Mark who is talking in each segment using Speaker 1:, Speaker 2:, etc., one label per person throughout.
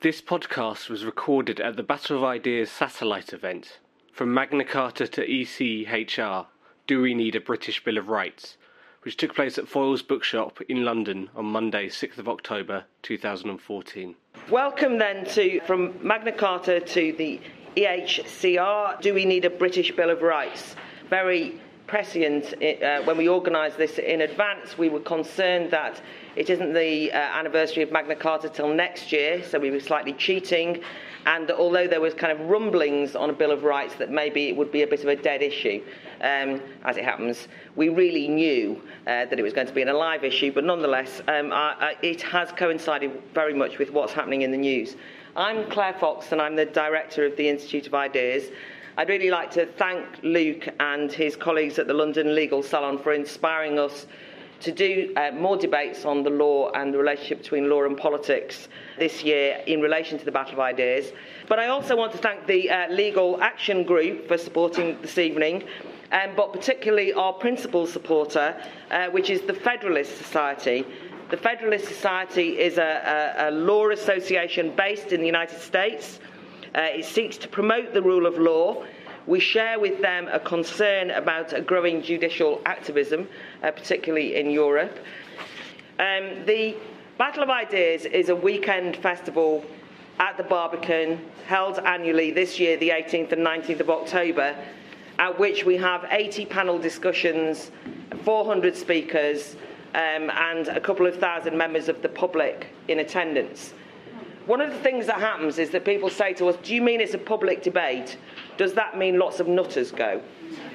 Speaker 1: This podcast was recorded at the Battle of Ideas satellite event. From Magna Carta to ECHR, Do We Need a British Bill of Rights? which took place at Foyle's Bookshop in London on Monday, 6th of October 2014.
Speaker 2: Welcome then to from Magna Carta to the ECHR. Do we need a British Bill of Rights? Very prescient. Uh, when we organised this in advance, we were concerned that it isn't the uh, anniversary of Magna Carta till next year, so we were slightly cheating. And although there was kind of rumblings on a Bill of Rights that maybe it would be a bit of a dead issue, um, as it happens, we really knew uh, that it was going to be an alive issue. But nonetheless, um, I, I, it has coincided very much with what's happening in the news. I'm Claire Fox, and I'm the director of the Institute of Ideas. I'd really like to thank Luke and his colleagues at the London Legal Salon for inspiring us to do uh, more debates on the law and the relationship between law and politics this year in relation to the Battle of Ideas. But I also want to thank the uh, Legal Action Group for supporting this evening. Um, but particularly our principal supporter, uh, which is the Federalist Society. The Federalist Society is a, a, a law association based in the United States. Uh, it seeks to promote the rule of law. We share with them a concern about a growing judicial activism, uh, particularly in Europe. Um, the Battle of Ideas is a weekend festival at the Barbican, held annually this year, the 18th and 19th of October, at which we have 80 panel discussions, 400 speakers, um, and a couple of thousand members of the public in attendance. One of the things that happens is that people say to us, Do you mean it's a public debate? Does that mean lots of nutters go?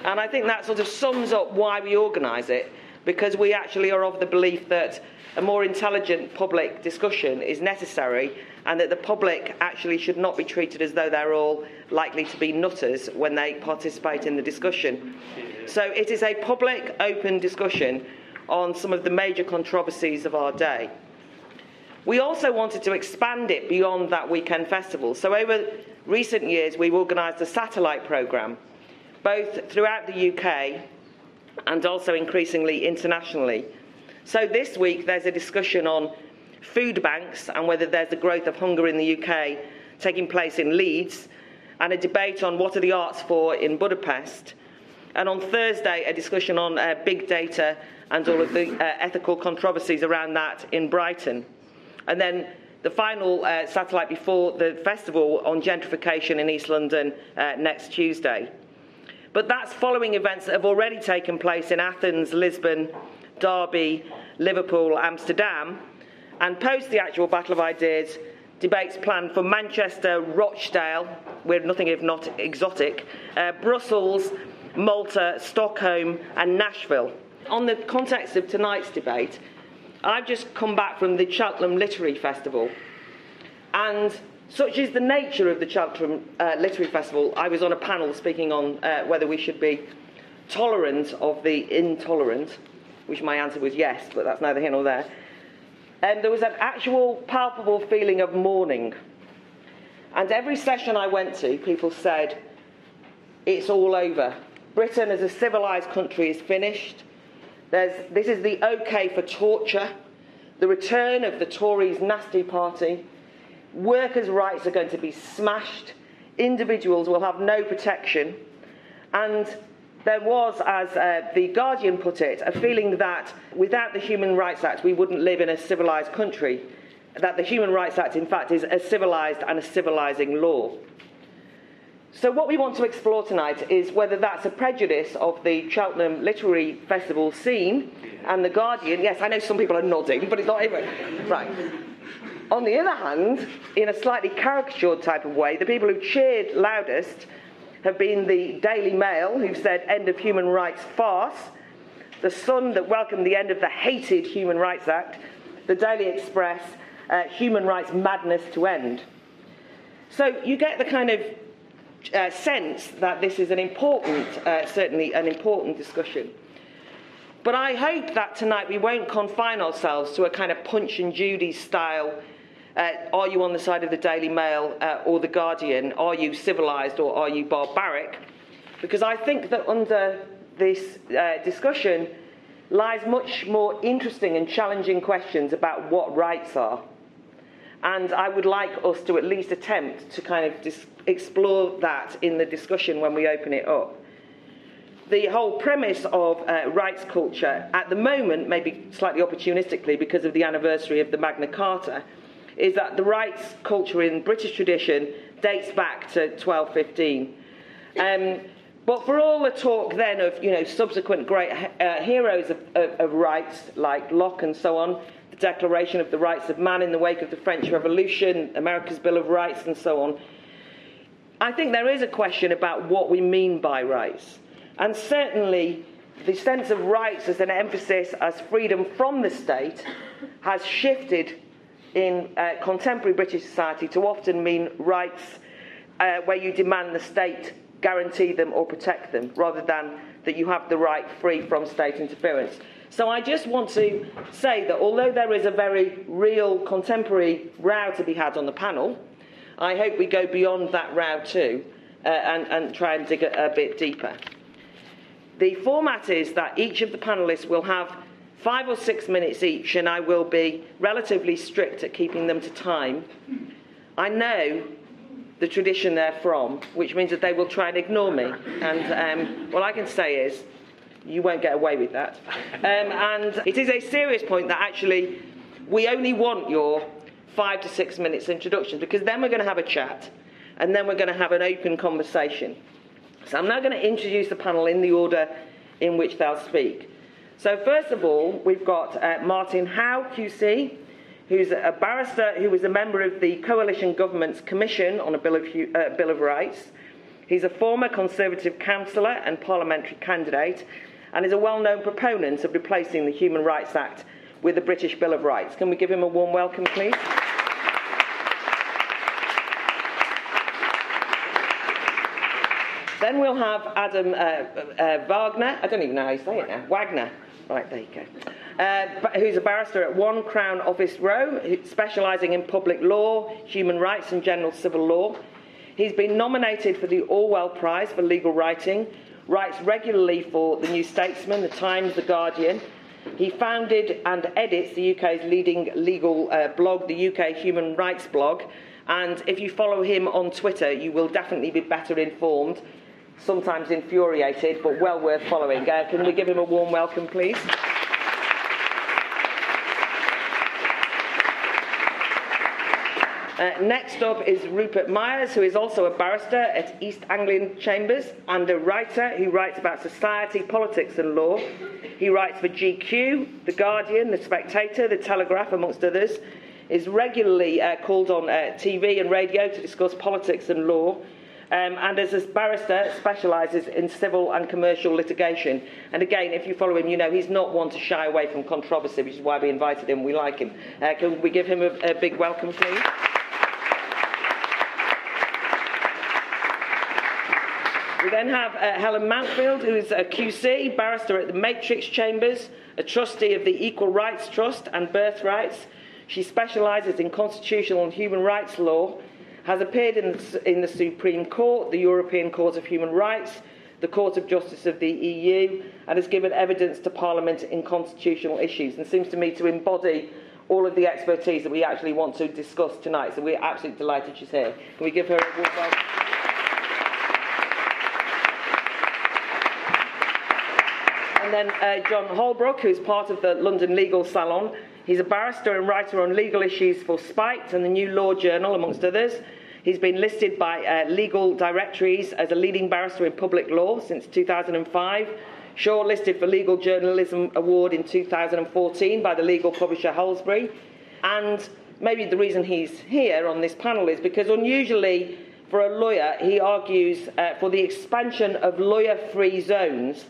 Speaker 2: And I think that sort of sums up why we organise it, because we actually are of the belief that a more intelligent public discussion is necessary and that the public actually should not be treated as though they're all likely to be nutters when they participate in the discussion. So it is a public, open discussion on some of the major controversies of our day. We also wanted to expand it beyond that weekend festival. So, over recent years, we've organised a satellite programme, both throughout the UK and also increasingly internationally. So, this week, there's a discussion on food banks and whether there's a growth of hunger in the UK taking place in Leeds, and a debate on what are the arts for in Budapest. And on Thursday, a discussion on uh, big data and all of the uh, ethical controversies around that in Brighton. And then the final uh, satellite before the festival on gentrification in East London uh, next Tuesday. But that's following events that have already taken place in Athens, Lisbon, Derby, Liverpool, Amsterdam, and post the actual Battle of Ideas, debates planned for Manchester, Rochdale, we're nothing if not exotic, uh, Brussels, Malta, Stockholm, and Nashville. On the context of tonight's debate, I've just come back from the Cheltenham Literary Festival, and such is the nature of the Cheltenham uh, Literary Festival. I was on a panel speaking on uh, whether we should be tolerant of the intolerant, which my answer was yes, but that's neither here nor there. And there was an actual palpable feeling of mourning. And every session I went to, people said, it's all over. Britain as a civilised country is finished. There's, this is the OK for torture, the return of the Tories' nasty party. Workers' rights are going to be smashed. Individuals will have no protection. And there was, as uh, The Guardian put it, a feeling that without the Human Rights Act, we wouldn't live in a civilised country. That the Human Rights Act, in fact, is a civilised and a civilising law. So, what we want to explore tonight is whether that's a prejudice of the Cheltenham Literary Festival scene and The Guardian. Yes, I know some people are nodding, but it's not even. Right. On the other hand, in a slightly caricatured type of way, the people who cheered loudest have been the Daily Mail, who said end of human rights farce, the Sun that welcomed the end of the hated Human Rights Act, the Daily Express, uh, human rights madness to end. So you get the kind of uh, sense that this is an important, uh, certainly an important discussion. But I hope that tonight we won't confine ourselves to a kind of Punch and Judy style. Uh, are you on the side of the Daily Mail uh, or the Guardian? Are you civilised or are you barbaric? Because I think that under this uh, discussion lies much more interesting and challenging questions about what rights are And I would like us to at least attempt to kind of dis- explore that in the discussion when we open it up. The whole premise of uh, rights culture, at the moment, maybe slightly opportunistically because of the anniversary of the Magna Carta, is that the rights culture in British tradition dates back to 1215. Um, but for all the talk then of you know subsequent great uh, heroes of, of, of, rights like Locke and so on, the Declaration of the Rights of Man in the wake of the French Revolution, America's Bill of Rights, and so on, I think there is a question about what we mean by rights, and certainly the sense of rights as an emphasis as freedom from the state has shifted in uh, contemporary British society to often mean rights uh, where you demand the state guarantee them or protect them, rather than that you have the right free from state interference. So I just want to say that although there is a very real contemporary row to be had on the panel, I hope we go beyond that row too uh, and, and, try and dig a, a bit deeper. The format is that each of the panelists will have five or six minutes each, and I will be relatively strict at keeping them to time. I know the tradition they're from, which means that they will try and ignore me. And um, all I can say is, you won't get away with that. Um, and it is a serious point that actually we only want your five to six minutes introduction because then we're going to have a chat and then we're going to have an open conversation. So I'm now going to introduce the panel in the order in which they'll speak. So, first of all, we've got uh, Martin Howe, QC, who's a barrister who was a member of the Coalition Government's Commission on a Bill of, uh, Bill of Rights. He's a former Conservative councillor and parliamentary candidate and is a well known proponent of replacing the Human Rights Act with the British Bill of Rights. Can we give him a warm welcome, please? Then we'll have Adam uh, uh, Wagner. I don't even know how you say it now. Wagner. Right, there you go. Uh, who's a barrister at One Crown Office Row, specialising in public law, human rights, and general civil law. He's been nominated for the Orwell Prize for legal writing, writes regularly for The New Statesman, The Times, The Guardian. He founded and edits the UK's leading legal uh, blog, the UK Human Rights Blog. And if you follow him on Twitter, you will definitely be better informed sometimes infuriated, but well worth following. Uh, can we give him a warm welcome, please? Uh, next up is Rupert Myers, who is also a barrister at East Anglian Chambers and a writer who writes about society, politics, and law. He writes for GQ, The Guardian, The Spectator, The Telegraph, amongst others. Is regularly uh, called on uh, TV and radio to discuss politics and law um, and as a barrister specialises in civil and commercial litigation. And again, if you follow him, you know he's not one to shy away from controversy, which is why we invited him. We like him. Uh, can we give him a, a big welcome, please? We then have uh, Helen Mountfield, who is a QC, barrister at the Matrix Chambers, a trustee of the Equal Rights Trust and Birthrights. She specialises in constitutional and human rights law has appeared in the, in the Supreme Court, the European Court of Human Rights, the Court of Justice of the EU, and has given evidence to Parliament in constitutional issues, and seems to me to embody all of the expertise that we actually want to discuss tonight. So we're absolutely delighted she's here. Can we give her a warm welcome? And then uh, Jon Holbrook, who's part of the London Legal Salon, He's a barrister and writer on legal issues for Spiked and the New Law Journal, amongst others. He's been listed by uh, legal directories as a leading barrister in public law since 2005. Shortlisted for Legal Journalism Award in 2014 by the legal publisher Halsbury. And maybe the reason he's here on this panel is because unusually for a lawyer, he argues uh, for the expansion of lawyer free zones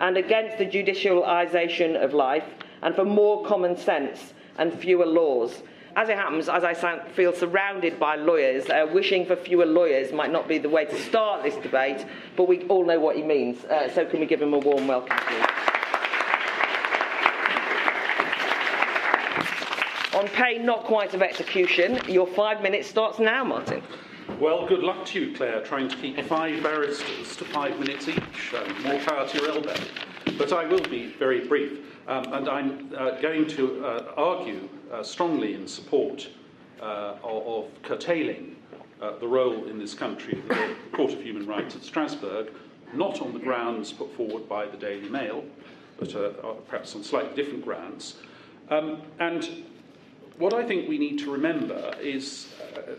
Speaker 2: and against the judicialisation of life and for more common sense and fewer laws. As it happens, as I feel surrounded by lawyers, uh, wishing for fewer lawyers might not be the way to start this debate, but we all know what he means. Uh, so, can we give him a warm welcome, please? On pain not quite of execution, your five minutes starts now, Martin.
Speaker 3: Well, good luck to you, Claire, trying to keep five barristers to five minutes each. Um, more power to your elbow. But I will be very brief. Um, and I'm uh, going to uh, argue uh, strongly in support uh, of, curtailing uh, the role in this country of the Court of Human Rights at Strasbourg, not on the grounds put forward by the Daily Mail, but perhaps on slightly different grounds. Um, and what I think we need to remember is,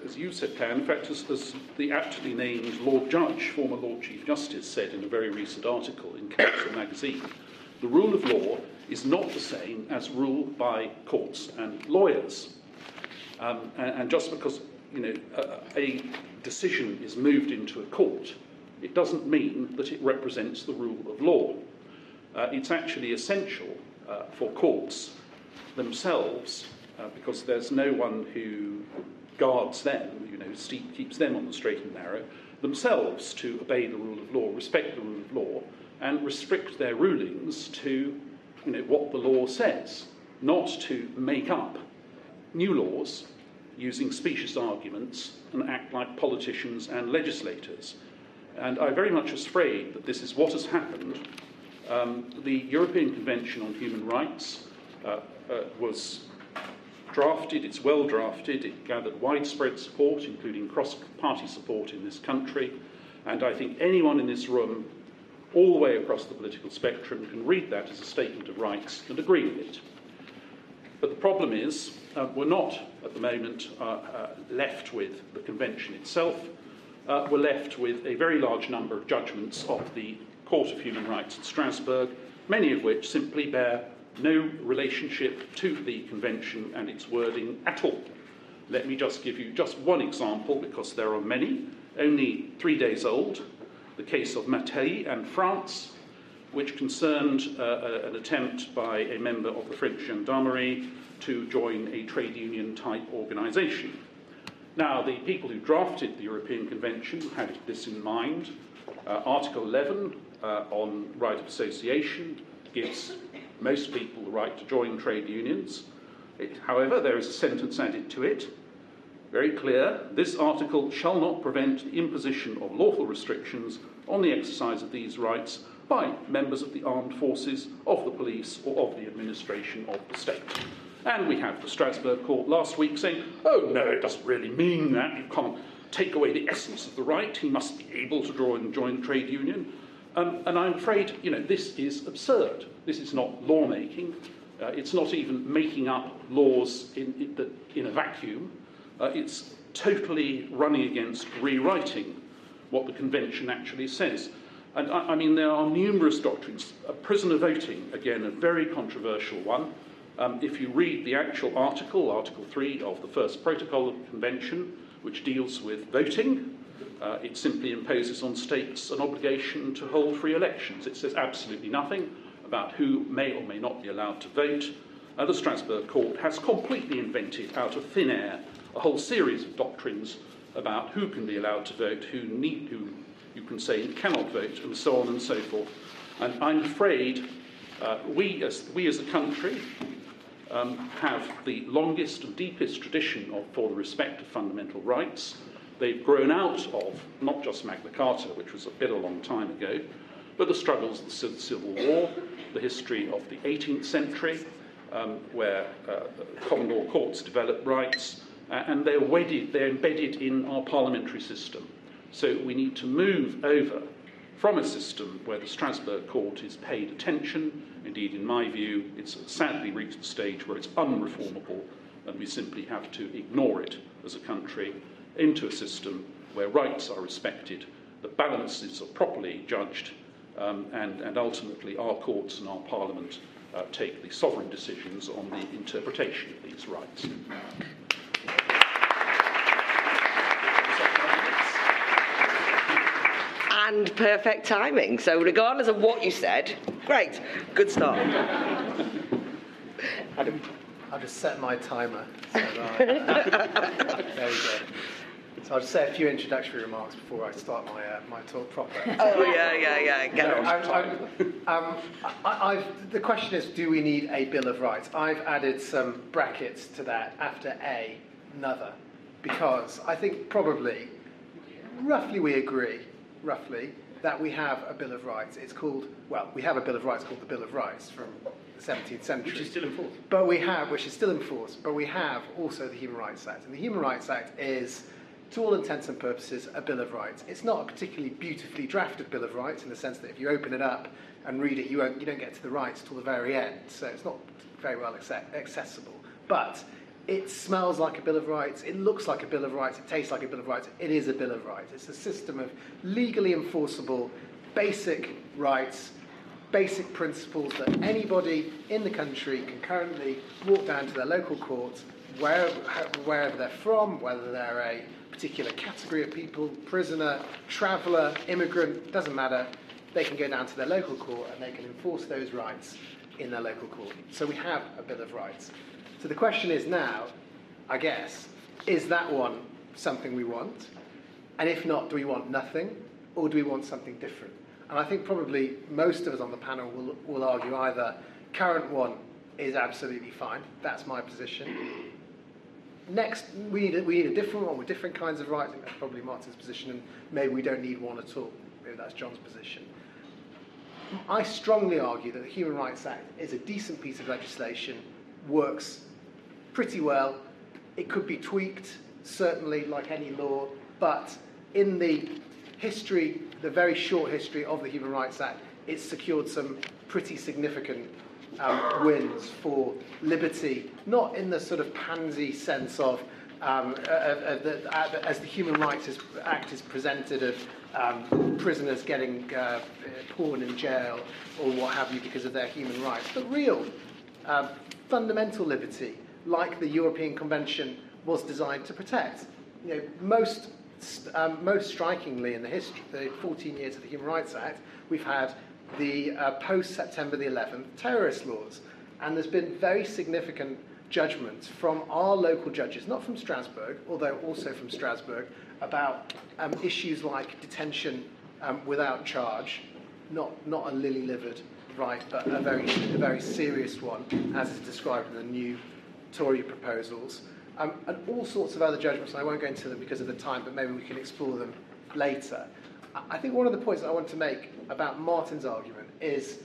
Speaker 3: as you said, Claire, in fact, as, as, the aptly named Lord Judge, former Lord Chief Justice, said in a very recent article in Counsel magazine, the rule of law is not the same as rule by courts and lawyers. Um, and, and, just because you know a, a decision is moved into a court, it doesn't mean that it represents the rule of law. Uh, it's actually essential uh, for courts themselves uh, because there's no one who guards them, you know, keeps them on the straight and narrow, themselves to obey the rule of law, respect the rule of law, and restrict their rulings to you know, what the law says, not to make up new laws using specious arguments and act like politicians and legislators. And I'm very much was afraid that this is what has happened. Um, the European Convention on Human Rights uh, uh, was drafted, it's well drafted, it gathered widespread support, including cross party support in this country, and I think anyone in this room, all the way across the political spectrum, can read that as a statement of rights and agree with it. But the problem is, uh, we're not at the moment uh, uh, left with the convention itself. Uh, we're left with a very large number of judgments of the Court of Human Rights in Strasbourg, many of which simply bear no relationship to the convention and its wording at all. Let me just give you just one example because there are many, only three days old, the case of Matelly and France, which concerned uh, an attempt by a member of the French gendarmerie to join a trade union type organisation. Now, the people who drafted the European Convention had this in mind. Uh, Article 11 uh, on right of association gives most people the right to join trade unions. It, however, there is a sentence added to it, very clear this article shall not prevent the imposition of lawful restrictions on the exercise of these rights by members of the armed forces, of the police, or of the administration of the state. And we have the Strasbourg court last week saying, oh no, it doesn't really mean that. You can't take away the essence of the right. He must be able to draw and join trade union. Um, and I'm afraid, you know, this is absurd. This is not lawmaking. Uh, it's not even making up laws in, in, in a vacuum. Uh, it's totally running against rewriting what the convention actually says. And I, I mean, there are numerous doctrines. Prisoner voting, again, a very controversial one. Um, if you read the actual article, Article 3 of the first protocol of the convention, which deals with voting, uh, it simply imposes on states an obligation to hold free elections. It says absolutely nothing about who may or may not be allowed to vote. Uh, the Strasbourg Court has completely invented out of thin air a whole series of doctrines about who can be allowed to vote, who, need, who you can say cannot vote, and so on and so forth. And I'm afraid uh, we, as, we as a country um, have the longest and deepest tradition of, for the respect of fundamental rights. They've grown out of not just Magna Carta, which was a bit a long time ago, but the struggles of the Civil War, the history of the 18th century, um, where uh, common law courts developed rights, uh, and they're wedded, they're embedded in our parliamentary system. So we need to move over from a system where the Strasbourg court is paid attention. Indeed, in my view, it's sadly reached the stage where it's unreformable, and we simply have to ignore it as a country into a system where rights are respected, the balances are properly judged, um, and, and ultimately our courts and our parliament uh, take the sovereign decisions on the interpretation of these rights.
Speaker 2: And perfect timing. So, regardless of what you said, great, good start.
Speaker 4: Adam. I'll just set my timer. So there we go. So I'll just say a few introductory remarks before I start my, uh, my talk proper.
Speaker 2: oh, yeah, yeah, yeah. Get no,
Speaker 4: I'm, um, I, the question is, do we need a Bill of Rights? I've added some brackets to that after A, another, because I think probably, roughly we agree, roughly, that we have a Bill of Rights. It's called, well, we have a Bill of Rights called the Bill of Rights from the 17th century.
Speaker 5: Which is still in force.
Speaker 4: But we have, which is still in force, but we have also the Human Rights Act. And the Human Rights Act is, to all intents and purposes, a Bill of Rights. It's not a particularly beautifully drafted Bill of Rights in the sense that if you open it up and read it, you, won't, you don't get to the rights till the very end. So it's not very well accessible. But it smells like a Bill of Rights, it looks like a Bill of Rights, it tastes like a Bill of Rights, it is a Bill of Rights. It's a system of legally enforceable basic rights, basic principles that anybody in the country can currently walk down to their local courts, wherever, wherever they're from, whether they're a particular category of people, prisoner, traveller, immigrant, doesn't matter. They can go down to their local court and they can enforce those rights in their local court. So we have a Bill of Rights. So the question is now, I guess, is that one something we want? And if not, do we want nothing? Or do we want something different? And I think probably most of us on the panel will, will argue either current one is absolutely fine, that's my position. Next, we need, a, we need a different one with different kinds of rights. That's probably Martin's position, and maybe we don't need one at all. Maybe that's John's position. I strongly argue that the Human Rights Act is a decent piece of legislation, works pretty well. It could be tweaked, certainly, like any law, but in the history, the very short history of the Human Rights Act, it's secured some pretty significant um, wins for liberty, not in the sort of pansy sense of um, uh, uh, the, uh, as the Human Rights Act is presented of um, prisoners getting uh, porn in jail or what have you because of their human rights, but real um, fundamental liberty like the European Convention was designed to protect. You know, most, um, most strikingly in the history, the 14 years of the Human Rights Act, we've had the uh, post-September the 11th terrorist laws. And there's been very significant judgments from our local judges, not from Strasbourg, although also from Strasbourg, about um, issues like detention um, without charge, not, not a lily-livered right, but a very, a very serious one, as is described in the new Tory proposals, um, and all sorts of other judgments. I won't go into them because of the time, but maybe we can explore them later. I think one of the points I want to make about Martin's argument is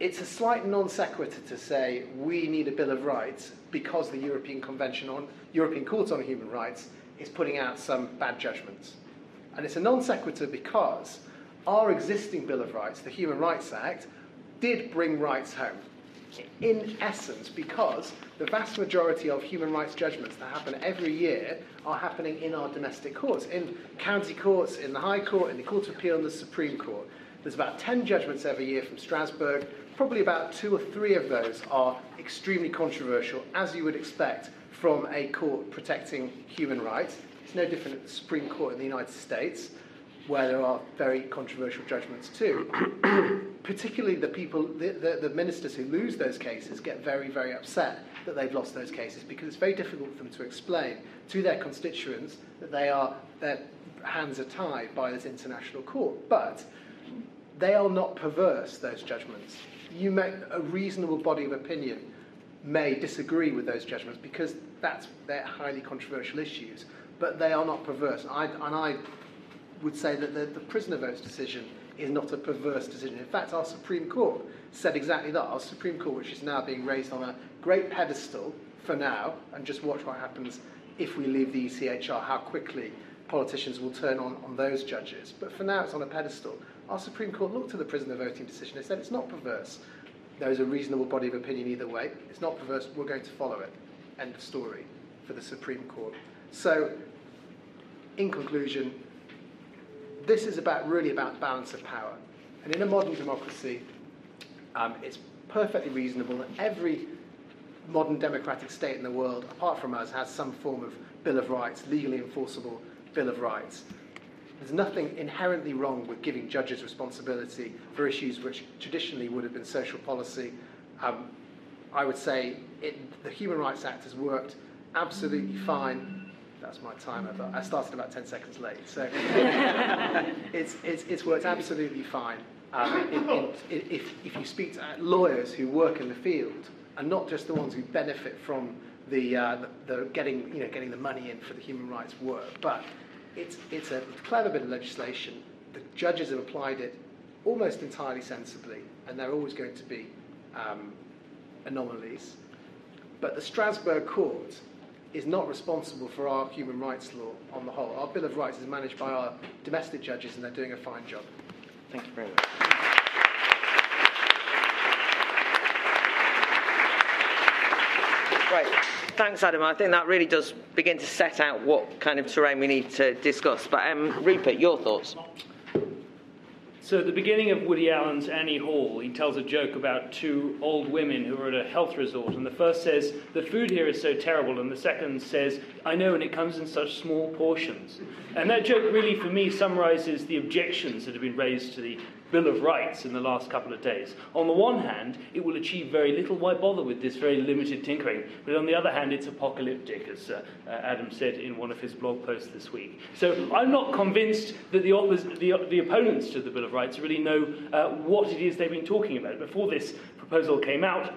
Speaker 4: it's a slight non sequitur to say we need a Bill of Rights because the European Convention on European Court on Human Rights is putting out some bad judgments. And it's a non sequitur because our existing Bill of Rights, the Human Rights Act, did bring rights home in essence because the vast majority of human rights judgments that happen every year are happening in our domestic courts, in county courts, in the High Court, in the Court of Appeal, and the Supreme Court. There's about 10 judgments every year from Strasbourg. Probably about two or three of those are extremely controversial, as you would expect from a court protecting human rights. It's no different at the Supreme Court in the United States where there are very controversial judgments too. Particularly the people, the, the, the, ministers who lose those cases get very, very upset that they've lost those cases because it's very difficult for them to explain to their constituents that they are, their hands are tied by this international court. But they are not perverse, those judgments. You may, a reasonable body of opinion may disagree with those judgments because that's, they're highly controversial issues, but they are not perverse. I, and I would say that the, the prisoner votes decision is not a perverse decision. In fact, our Supreme Court said exactly that. Our Supreme Court, which is now being raised on a great pedestal for now, and just watch what happens if we leave the ECHR, how quickly politicians will turn on, on those judges. But for now, it's on a pedestal. Our Supreme Court looked at the prisoner voting decision and said it's not perverse. There is a reasonable body of opinion either way. It's not perverse. We're going to follow it. End of story for the Supreme Court. So, in conclusion, this is about really about balance of power. And in a modern democracy, um, it's perfectly reasonable that every modern democratic state in the world, apart from us, has some form of Bill of Rights, legally enforceable Bill of Rights. There's nothing inherently wrong with giving judges responsibility for issues which traditionally would have been social policy. Um, I would say it, the Human Rights Act has worked absolutely fine that's my timer, but I started about 10 seconds late. So it's, it's, it's worked absolutely fine. Um, in, in, if, if you speak to lawyers who work in the field, and not just the ones who benefit from the, uh, the, the, getting, you know, getting the money in for the human rights work, but it's, it's a clever bit of legislation. The judges have applied it almost entirely sensibly, and there are always going to be um, anomalies, but the Strasbourg Court is not responsible for our human rights law on the whole. Our Bill of Rights is managed by our domestic judges, and they're doing a fine job.
Speaker 2: Thank you very much. Great. Thanks, Adam. I think that really does begin to set out what kind of terrain we need to discuss. But um, Rupert, your thoughts?
Speaker 5: So, at the beginning of Woody Allen's Annie Hall, he tells a joke about two old women who are at a health resort. And the first says, The food here is so terrible. And the second says, I know, and it comes in such small portions. And that joke really, for me, summarizes the objections that have been raised to the Bill of Rights in the last couple of days. On the one hand, it will achieve very little. Why bother with this very limited tinkering? But on the other hand, it's apocalyptic, as uh, uh, Adam said in one of his blog posts this week. So I'm not convinced that the, the, the opponents to the Bill of Rights really know uh, what it is they've been talking about. Before this proposal came out,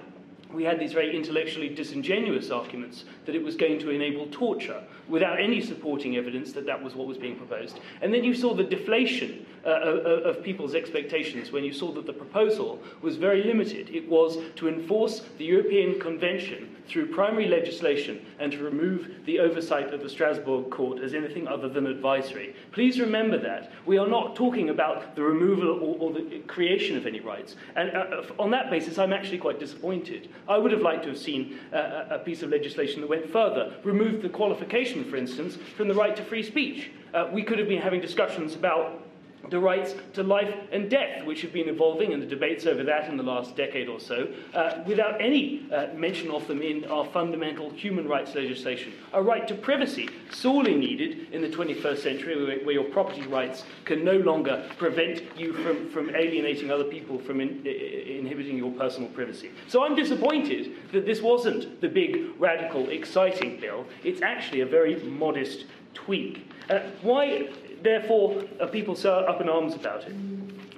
Speaker 5: we had these very intellectually disingenuous arguments that it was going to enable torture without any supporting evidence that that was what was being proposed. And then you saw the deflation uh, of, of people's expectations when you saw that the proposal was very limited. It was to enforce the European Convention through primary legislation and to remove the oversight of the Strasbourg Court as anything other than advisory. Please remember that. We are not talking about the removal or, or the creation of any rights. And uh, on that basis, I'm actually quite disappointed. I would have liked to have seen uh, a piece of legislation that went further, removed the qualification, for instance, from the right to free speech. Uh, we could have been having discussions about the rights to life and death, which have been evolving and the debates over that in the last decade or so, uh, without any uh, mention of them in our fundamental human rights legislation. A right to privacy, sorely needed in the 21st century, where, where your property rights can no longer prevent you from, from alienating other people, from in, inhibiting your personal privacy. So I'm disappointed that this wasn't the big, radical, exciting bill. It's actually a very modest tweak. Uh, why therefore, are people so up in arms about it?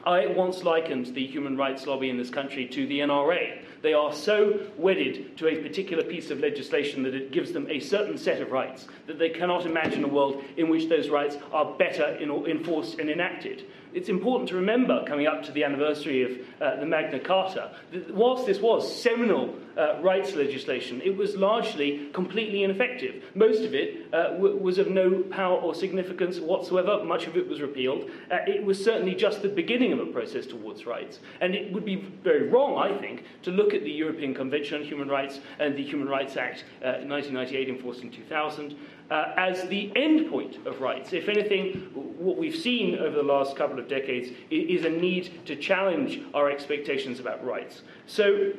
Speaker 5: I once likened the human rights lobby in this country to the NRA. They are so wedded to a particular piece of legislation that it gives them a certain set of rights that they cannot imagine a world in which those rights are better enforced and enacted it's important to remember, coming up to the anniversary of uh, the Magna Carta, that whilst this was seminal uh, rights legislation, it was largely completely ineffective. Most of it uh, w- was of no power or significance whatsoever. Much of it was repealed. Uh, it was certainly just the beginning of a process towards rights. And it would be very wrong, I think, to look at the European Convention on Human Rights and the Human Rights Act 1998 uh, enforced in 2000 uh, as the end point of rights. If anything, what we've seen over the last couple of decades is a need to challenge our expectations about rights. So,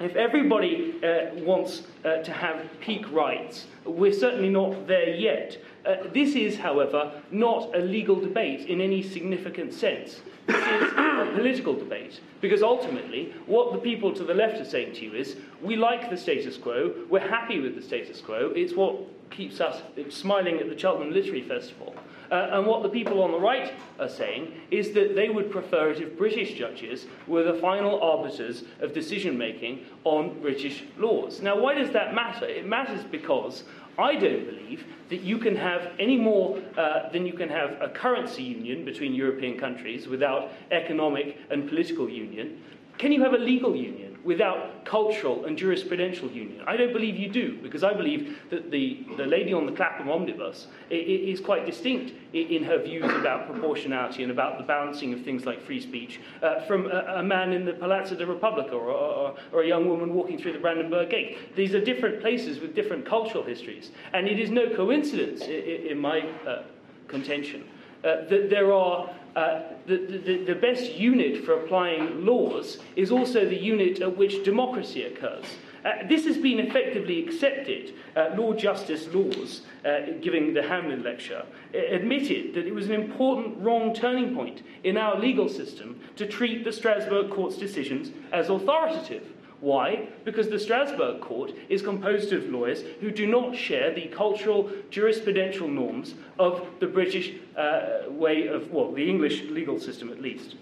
Speaker 5: if everybody uh, wants uh, to have peak rights, we're certainly not there yet. Uh, this is, however, not a legal debate in any significant sense. This is a political debate. Because ultimately, what the people to the left are saying to you is we like the status quo, we're happy with the status quo, it's what keeps us smiling at the Cheltenham Literary Festival. Uh, and what the people on the right are saying is that they would prefer it if British judges were the final arbiters of decision making on British laws. Now, why does that matter? It matters because I don't believe that you can have any more uh, than you can have a currency union between European countries without economic and political union. Can you have a legal union? Without cultural and jurisprudential union. I don't believe you do, because I believe that the, the lady on the Clapham omnibus is quite distinct in her views about proportionality and about the balancing of things like free speech uh, from a, a, man in the Palazzo della Repubblica or, or, or, a young woman walking through the Brandenburg Gate. These are different places with different cultural histories, and it is no coincidence, in, in my uh, contention, uh, that there are uh, the, the, the best unit for applying laws is also the unit at which democracy occurs. Uh, this has been effectively accepted. Uh, Lord Justice Laws, uh, giving the Hamlyn lecture, admitted that it was an important wrong turning point in our legal system to treat the Strasbourg Court's decisions as authoritative. Why? Because the Strasbourg Court is composed of lawyers who do not share the cultural jurisprudential norms of the British uh, way of, well, the English legal system at least.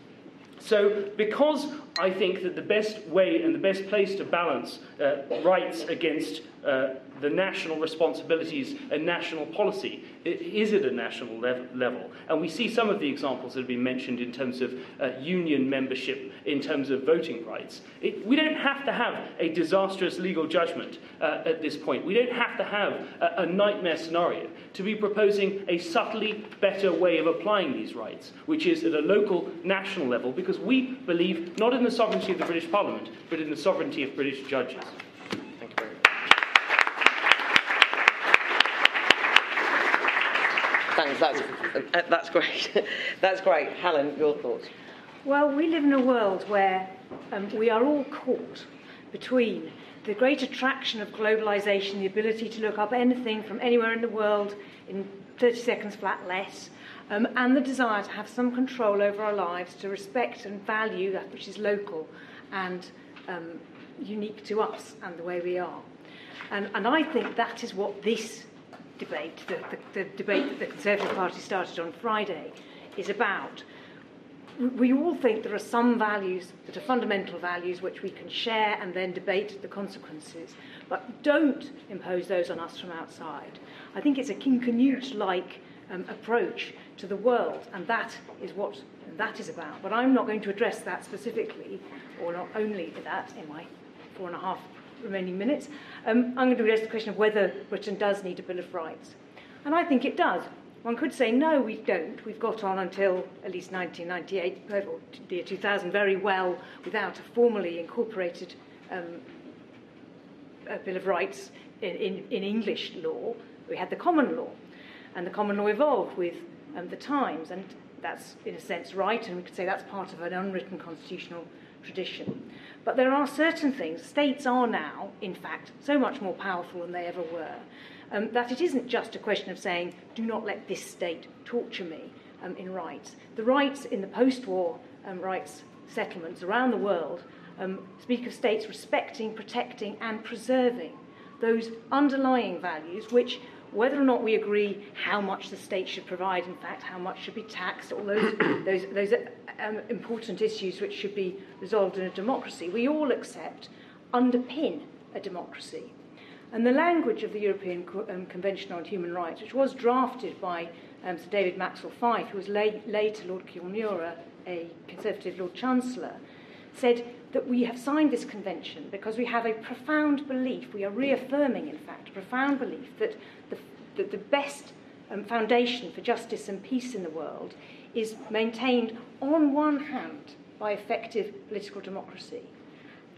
Speaker 5: So, because I think that the best way and the best place to balance uh, rights against uh, the national responsibilities and national policy. Is it a national lev- level? And we see some of the examples that have been mentioned in terms of uh, union membership, in terms of voting rights. It, we don't have to have a disastrous legal judgment uh, at this point. We don't have to have a, a nightmare scenario to be proposing a subtly better way of applying these rights, which is at a local, national level, because we believe not in the sovereignty of the British Parliament, but in the sovereignty of British judges.
Speaker 2: Thanks, that's, uh, that's great. that's great. Helen, your thoughts?
Speaker 6: Well, we live in a world where um, we are all caught between the great attraction of globalization, the ability to look up anything from anywhere in the world in 30 seconds flat less, um, and the desire to have some control over our lives, to respect and value that which is local and um, unique to us and the way we are. And, and I think that is what this debate, the, the, the debate that the Conservative Party started on Friday, is about. We all think there are some values that are fundamental values which we can share and then debate the consequences, but don't impose those on us from outside. I think it's a King Canute like um, approach to the world, and that is what that is about. But I'm not going to address that specifically, or not only that, in my four and a half remaining minutes, um, I'm going to address the question of whether Britain does need a Bill of Rights. And I think it does. One could say, no, we don't. We've got on until at least 1998, or the year 2000, very well without a formally incorporated um, a Bill of Rights in, in, in, English law. We had the common law, and the common law evolved with um, the times, and that's in a sense right, and we could say that's part of an unwritten constitutional tradition. But there are certain things, states are now, in fact, so much more powerful than they ever were, um, that it isn't just a question of saying, do not let this state torture me um, in rights. The rights in the post war um, rights settlements around the world um, speak of states respecting, protecting, and preserving those underlying values which whether or not we agree how much the state should provide, in fact, how much should be taxed, all those, those, those um, important issues which should be resolved in a democracy, we all accept underpin a democracy. And the language of the European Co- um, Convention on Human Rights, which was drafted by um, Sir David Maxwell Fyfe, who was later Lord Kilmuir, a Conservative Lord Chancellor, said that we have signed this convention because we have a profound belief, we are reaffirming, in fact, a profound belief that the, that the best um, foundation for justice and peace in the world is maintained on one hand by effective political democracy,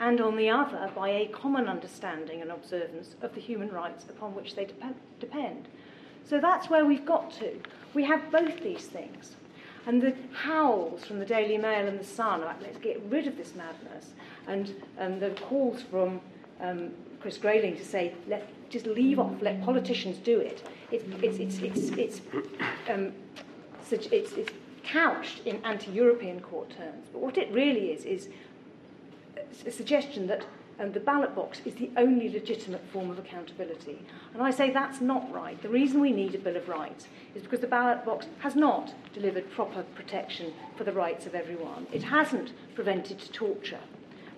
Speaker 6: and on the other by a common understanding and observance of the human rights upon which they depend. So that's where we've got to. We have both these things. And the howls from the Daily Mail and the Sun about let's get rid of this madness, and um, the calls from um, Chris Grayling to say let just leave off, let politicians do it. It it's it's it's it's, um, it's, it's couched in anti-European court terms. But what it really is is a suggestion that um, the ballot box is the only legitimate form of accountability. And I say that's not right. The reason we need a Bill of Rights is because the ballot box has not delivered proper protection for the rights of everyone. It hasn't prevented torture,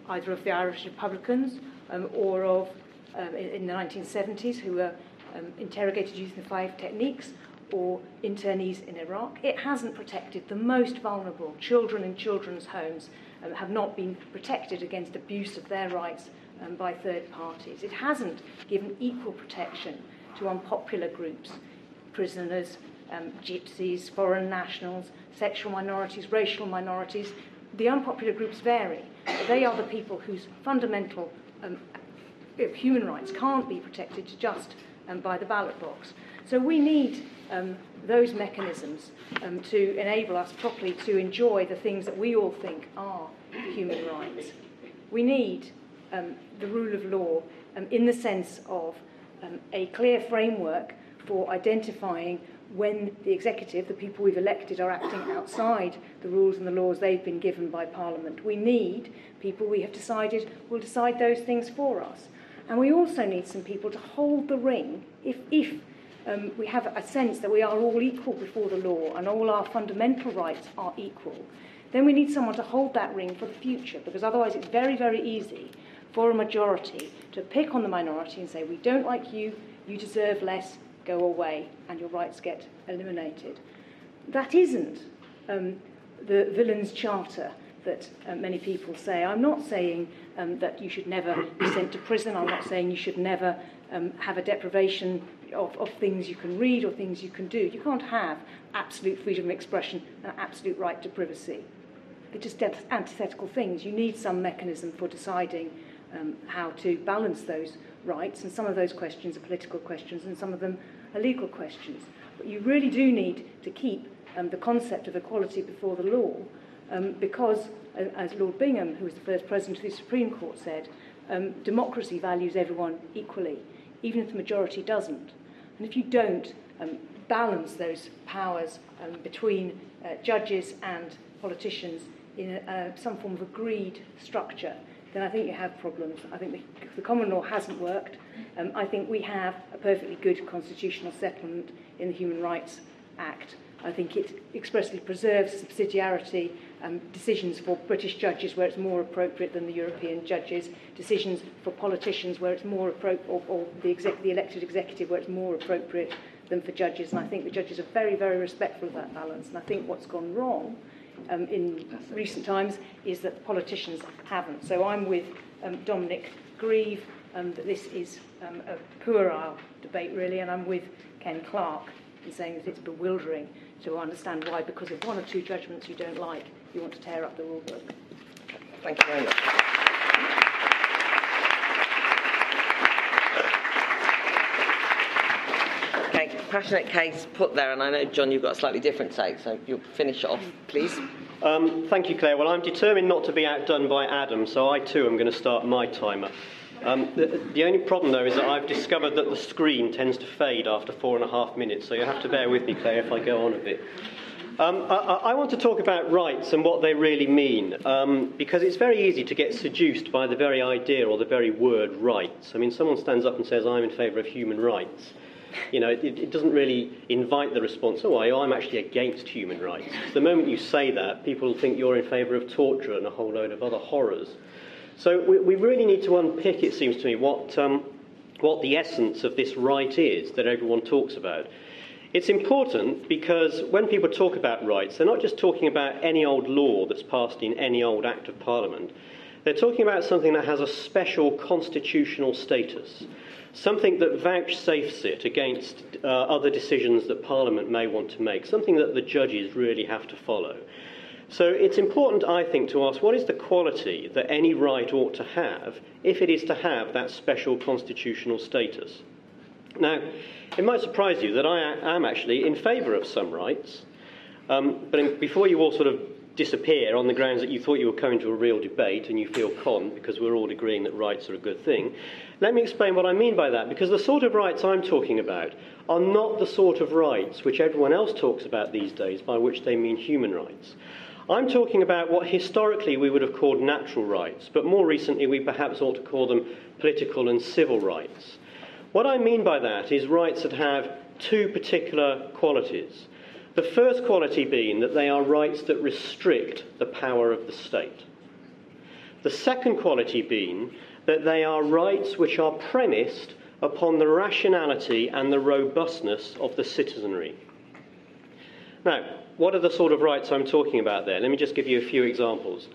Speaker 6: either of the Irish Republicans um, or of, um, in, the 1970s, who were um, interrogated using the five techniques, or internees in Iraq. It hasn't protected the most vulnerable. Children in children's homes um, have not been protected against abuse of their rights um, by third parties. It hasn't given equal protection to unpopular groups, prisoners, um, gypsies, foreign nationals, sexual minorities, racial minorities. The unpopular groups vary, they are the people whose fundamental um, human rights can't be protected just um, by the ballot box. So we need um, those mechanisms um, to enable us properly to enjoy the things that we all think are human rights. We need um, the rule of law um, in the sense of um, a clear framework for identifying when the executive, the people we've elected, are acting outside the rules and the laws they've been given by Parliament. We need people we have decided will decide those things for us. And we also need some people to hold the ring if, if um, we have a sense that we are all equal before the law and all our fundamental rights are equal, then we need someone to hold that ring for the future because otherwise it's very, very easy for a majority to pick on the minority and say, we don't like you, you deserve less, go away, and your rights get eliminated. That isn't um, the villain's charter that uh, many people say. I'm not saying um, that you should never be sent to prison. I'm not saying you should never um, have a deprivation of, of things you can read or things you can do. You can't have absolute freedom of expression and absolute right to privacy. They're just antithetical things. You need some mechanism for deciding um, how to balance those rights, and some of those questions are political questions, and some of them are legal questions. But you really do need to keep um, the concept of equality before the law, um, because, uh, as Lord Bingham, who was the first president of the Supreme Court, said, um, democracy values everyone equally, even if the majority doesn't. And if you don't um, balance those powers um, between uh, judges and politicians in a, uh, some form of agreed structure, then I think you have problems. I think the, the common law hasn't worked. Um, I think we have a perfectly good constitutional settlement in the Human Rights Act. I think it expressly preserves subsidiarity um, decisions for British judges where it's more appropriate than the European judges, decisions for politicians where it's more appropriate, or, or the, exec- the elected executive where it's more appropriate than for judges. And I think the judges are very, very respectful of that balance. And I think what's gone wrong um, in recent times is that politicians haven't. So I'm with um, Dominic Grieve um, that this is um, a puerile debate, really, and I'm with Ken Clarke in saying that it's bewildering to understand why, because of one or two judgments you don't like, you want to tear up the rule book.
Speaker 2: Thank you very much. Okay, passionate case put there, and I know, Jon, you've got a slightly different take, so you'll finish off, please.
Speaker 7: Um, thank you, Claire. Well, I'm determined not to be outdone by Adam, so I too am going to start my timer. Um, the, the, only problem, though, is that I've discovered that the screen tends to fade after four and a half minutes, so you'll have to bear with me, Claire, if I go on a bit. Um, I, I, want to talk about rights and what they really mean, um, because it's very easy to get seduced by the very idea or the very word rights. I mean, someone stands up and says, I'm in favour of human rights. You know, it, it, doesn't really invite the response, oh, I'm actually against human rights. The moment you say that, people think you're in favour of torture and a whole load of other horrors. So we, we really need to unpick, it seems to me, what, um, what the essence of this right is that everyone talks about. It's important because when people talk about rights, they're not just talking about any old law that's passed in any old Act of Parliament. They're talking about something that has a special constitutional status, something that vouchsafes it against uh, other decisions that Parliament may want to make, something that the judges really have to follow. So it's important, I think, to ask what is the quality that any right ought to have if it is to have that special constitutional status? Now, it might surprise you that I am actually in favour of some rights, um, but before you all sort of disappear on the grounds that you thought you were coming to a real debate and you feel con because we're all agreeing that rights are a good thing, let me explain what I mean by that because the sort of rights I'm talking about are not the sort of rights which everyone else talks about these days, by which they mean human rights. I'm talking about what historically we would have called natural rights, but more recently we perhaps ought to call them political and civil rights. What I mean by that is rights that have two particular qualities. The first quality being that they are rights that restrict the power of the state. The second quality being that they are rights which are premised upon the rationality and the robustness of the citizenry. Now, what are the sort of rights I'm talking about there? Let me just give you a few examples.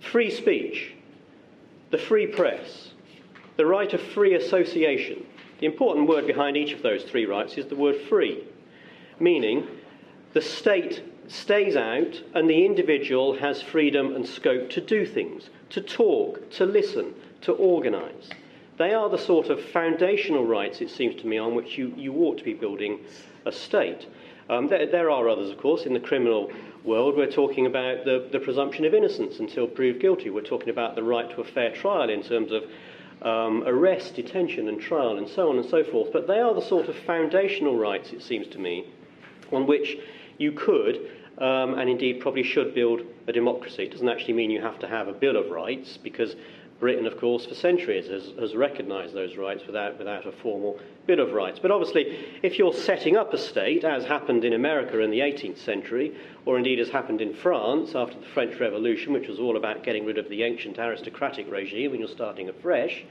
Speaker 7: Free speech, the free press, the right of free association. The important word behind each of those three rights is the word free, meaning the state stays out and the individual has freedom and scope to do things, to talk, to listen, to organise. They are the sort of foundational rights, it seems to me, on which you, you ought to be building a state. Um, there, there, are others, of course, in the criminal world. We're talking about the, the presumption of innocence until proved guilty. We're talking about the right to a fair trial in terms of um, arrest, detention, and trial, and so on and so forth. But they are the sort of foundational rights, it seems to me, on which you could, um, and indeed probably should, build a democracy. It doesn't actually mean you have to have a Bill of Rights, because Britain, of course, for centuries has, has recognised those rights without, without a formal Bill of Rights. But obviously, if you're setting up a state, as happened in America in the 18th century, or indeed as happened in France after the French Revolution, which was all about getting rid of the ancient aristocratic regime and you're starting afresh,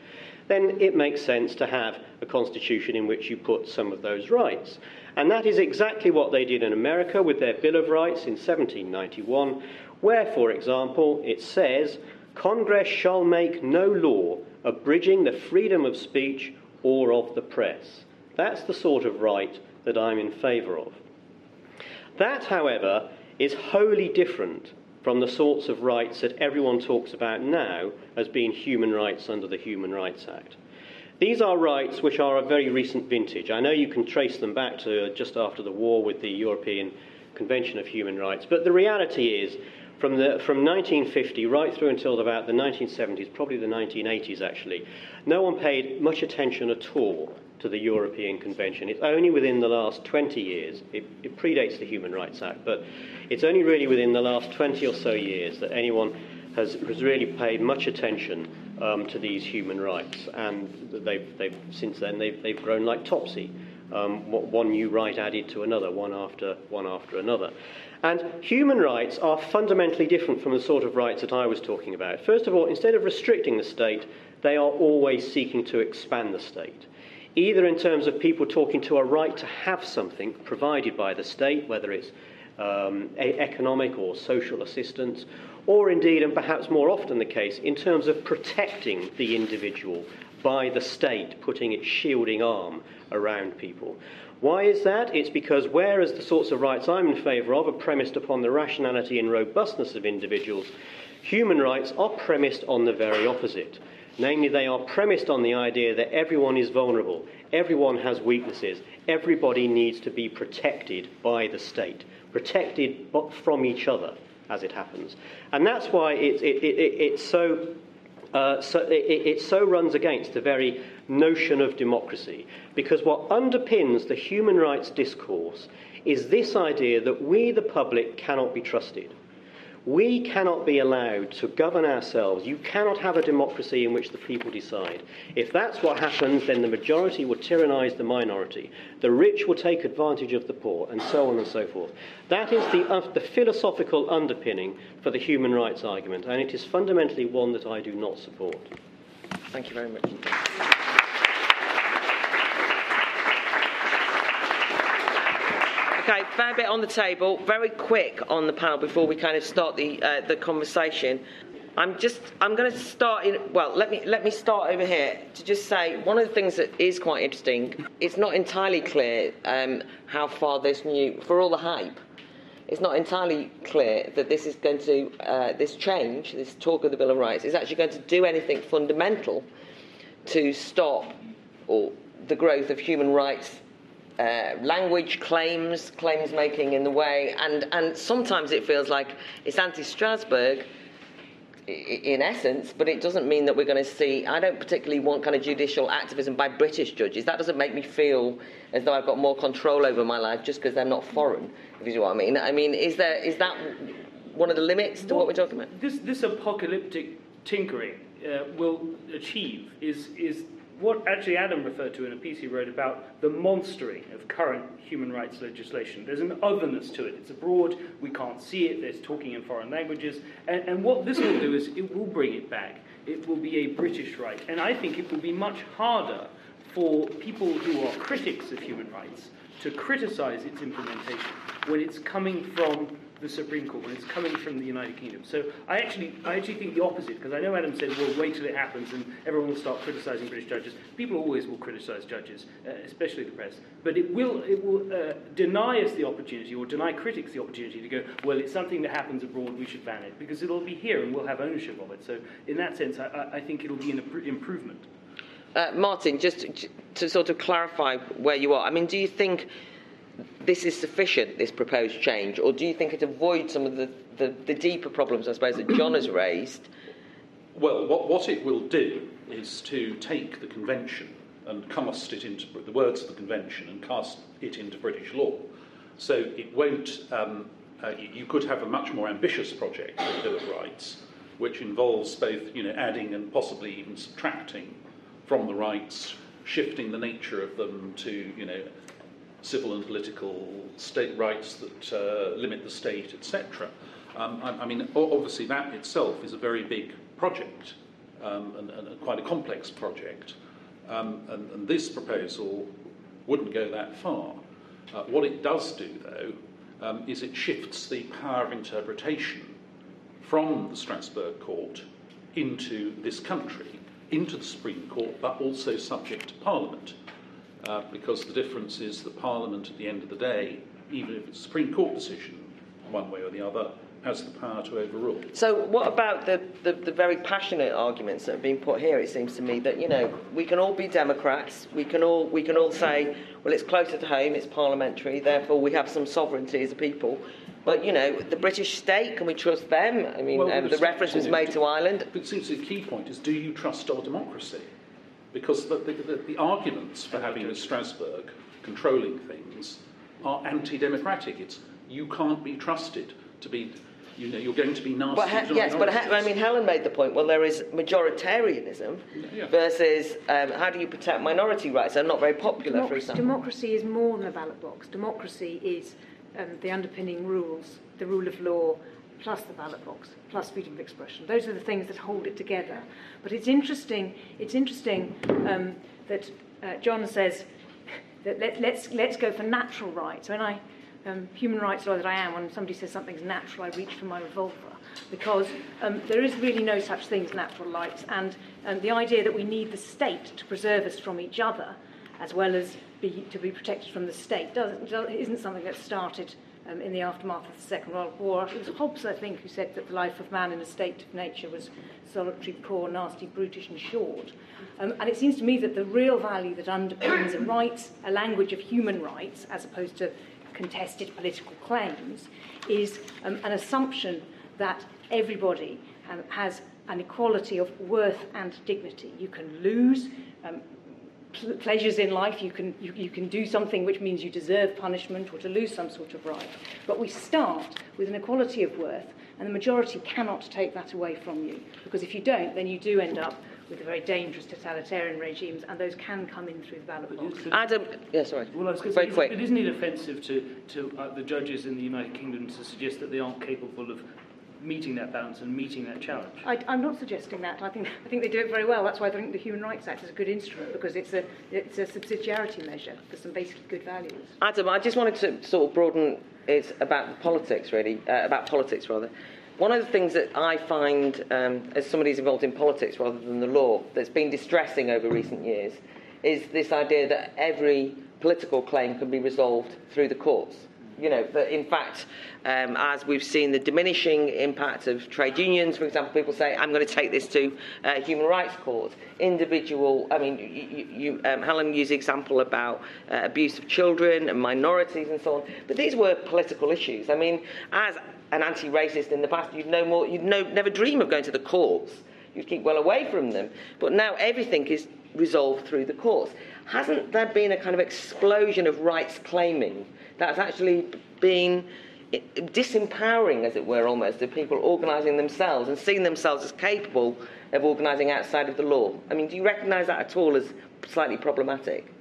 Speaker 7: then it makes sense to have a constitution in which you put some of those rights. And that is exactly what they did in America with their Bill of Rights in 1791, where, for example, it says Congress shall make no law abridging the freedom of speech or of the press. That's the sort of right that I'm in favour of. That, however, is wholly different from the sorts of rights that everyone talks about now as being human rights under the Human Rights Act. These are rights which are a very recent vintage. I know you can trace them back to just after the war with the European Convention of Human Rights, but the reality is from, the, from 1950 right through until about the 1970s, probably the 1980s actually, no one paid much attention at all to the European Convention. It's only within the last 20 years, it, it, predates the Human Rights Act, but it's only really within the last 20 or so years that anyone has, has really paid much attention um, to these human rights. And they've, they've, since then, they've, they've grown like Topsy. Um, one new right added to another, one after, one after another. And human rights are fundamentally different from the sort of rights that I was talking about. First of all, instead of restricting the state, they are always seeking to expand the state. Either in terms of people talking to a right to have something provided by the state, whether it's um, economic or social assistance, or indeed, and perhaps more often the case, in terms of protecting the individual by the state putting its shielding arm around people. Why is that? It's because whereas the sorts of rights I'm in favour of are premised upon the rationality and robustness of individuals, human rights are premised on the very opposite. Namely, they are premised on the idea that everyone is vulnerable, everyone has weaknesses, everybody needs to be protected by the state, protected from each other, as it happens. And that's why it, it, it, it's so uh, so it, it, so runs against the very notion of democracy, because what underpins the human rights discourse is this idea that we, the public, cannot be trusted. We cannot be allowed to govern ourselves. You cannot have a democracy in which the people decide. If that's what happens, then the majority will tyrannize the minority. The rich will take advantage of the poor, and so on and so forth. That is the, uh, the philosophical underpinning for the human rights argument, and it is fundamentally one that I do not support.
Speaker 2: Thank you very much. Okay, fair bit on the table. Very quick on the panel before we kind of start the uh, the conversation. I'm just I'm going to start in well let me let me start over here to just say one of the things that is quite interesting it's not entirely clear um, how far this new for all the hype it's not entirely clear that this is going to uh, this change this talk of the Bill of Rights is actually going to do anything fundamental to stop or the growth of human rights uh, language claims, claims making in the way, and, and sometimes it feels like it's anti Strasbourg in essence, but it doesn't mean that we're going to see. I don't particularly want kind of judicial activism by British judges. That doesn't make me feel as though I've got more control over my life just because they're not foreign. If you see what I mean. I mean, is there is that one of the limits to what, what we're talking about?
Speaker 5: This this apocalyptic tinkering uh, will achieve is is what actually Adam referred to in a piece he wrote about the monstering of current human rights legislation. There's an otherness to it. It's abroad, we can't see it, there's talking in foreign languages. And, and what this will do is it will bring it back. It will be a British right. And I think it will be much harder for people who are critics of human rights to criticize its implementation when it's coming from the Supreme Court when it's coming from the United Kingdom. So I actually, I actually think the opposite, because I know Adam said, well, wait till it happens and everyone will start criticising British judges. People always will criticise judges, uh, especially the press. But it will, it will uh, deny us the opportunity, or deny critics the opportunity to go, well, it's something that happens abroad, we should ban it, because it'll be here and we'll have ownership of it. So in that sense, I, I think it'll be an improvement.
Speaker 2: Uh, Martin, just to sort of clarify where you are, I mean, do you think this is sufficient, this proposed change, or do you think it avoids some of the, the, the deeper problems, I suppose, that Jon has raised?
Speaker 3: Well, what, what it will do is to take the convention and cast it into the words of the convention and cast it into British law. So it won't. Um, uh, you could have a much more ambitious project for the Bill of Rights, which involves both you know, adding and possibly even subtracting from the rights, shifting the nature of them to you know, civil and political state rights that uh, limit the state, etc. Um, I, I, mean, obviously, that itself is a very big project um, and, and, quite a complex project. Um, and, and, this proposal wouldn't go that far. Uh, what it does do, though, um, is it shifts the power of interpretation from the Strasbourg court into this country, into the Supreme Court, but also subject to Parliament. Uh, because the difference is that Parliament, at the end of the day, even if it's a Supreme Court decision, one way or the other, has the power to overrule.
Speaker 2: So, what about the, the, the, very passionate arguments that have been put here? It seems to me that you know we can all be Democrats. We can all we can all say, well, it's closer to home. It's parliamentary. Therefore, we have some sovereignty as a people. But you know, the British state, can we trust them? I mean, well, um, the reference was made to Ireland.
Speaker 3: But it seems the key point is: do you trust our democracy? Because the, the, the, the arguments for having Strasbourg controlling things are anti-democratic. It's you can't be trusted to be you know, you're going to be nasty.
Speaker 2: But yes, but I mean, Helen made the point. Well, there is majoritarianism yeah. versus um, how do you protect minority rights? They're not very popular,
Speaker 6: democracy,
Speaker 2: for example.
Speaker 6: Democracy is more than a ballot box. Democracy is um, the underpinning rules, the rule of law, plus the ballot box, plus freedom of expression. Those are the things that hold it together. But it's interesting. It's interesting um, that uh, Jon says that let, us let's, let's go for natural rights. When I um, human rights lawyer that I am, when somebody says something's natural, I reach for my revolver because um, there is really no such thing as natural rights. And um, the idea that we need the state to preserve us from each other, as well as be, to be protected from the state, doesn't, isn't something that started um, in the aftermath of the Second World War. It was Hobbes, I think, who said that the life of man in a state of nature was solitary, poor, nasty, brutish, and short. Um, and it seems to me that the real value that underpins a rights, a language of human rights, as opposed to contested political claims is um, an assumption that everybody um, has an equality of worth and dignity. You can lose um, pleasures in life, you can, you, you can do something which means you deserve punishment or to lose some sort of right. But we start with an equality of worth, and the majority cannot take that away from you. Because if you don't, then you do end up with the very dangerous totalitarian regimes, and those can come in through the ballot box.
Speaker 2: Adam, yeah, sorry. Well, I was very
Speaker 5: say,
Speaker 2: quick.
Speaker 5: It isn't it offensive to, to uh, the judges in the United Kingdom to suggest that they aren't capable of meeting that balance and meeting that challenge?
Speaker 6: I, am not suggesting that. I think, I think they do it very well. That's why I think the Human Rights Act is a good instrument because it's a, it's a subsidiarity measure for some basic good values.
Speaker 2: Adam, I just wanted to sort of broaden it about politics, really, uh, about politics rather. One of the things that I find, um, as somebody who's involved in politics rather than the law, that's been distressing over recent years is this idea that every political claim can be resolved through the courts. You know, that in fact, um, as we've seen the diminishing impact of trade unions, for example, people say, I'm going to take this to uh, human rights court. Individual, I mean, you, you, um, Helen used the example about uh, abuse of children and minorities and so on, but these were political issues. I mean, as an anti-racist in the past, you'd more, you'd never dream of going to the courts. You'd keep well away from them. But now everything is resolved through the courts. Hasn't there been a kind of explosion of rights claiming that's actually been disempowering, as it were, almost, of people organising themselves and seeing themselves as capable of organising outside of the law? I mean, do you recognise that at all as slightly problematic?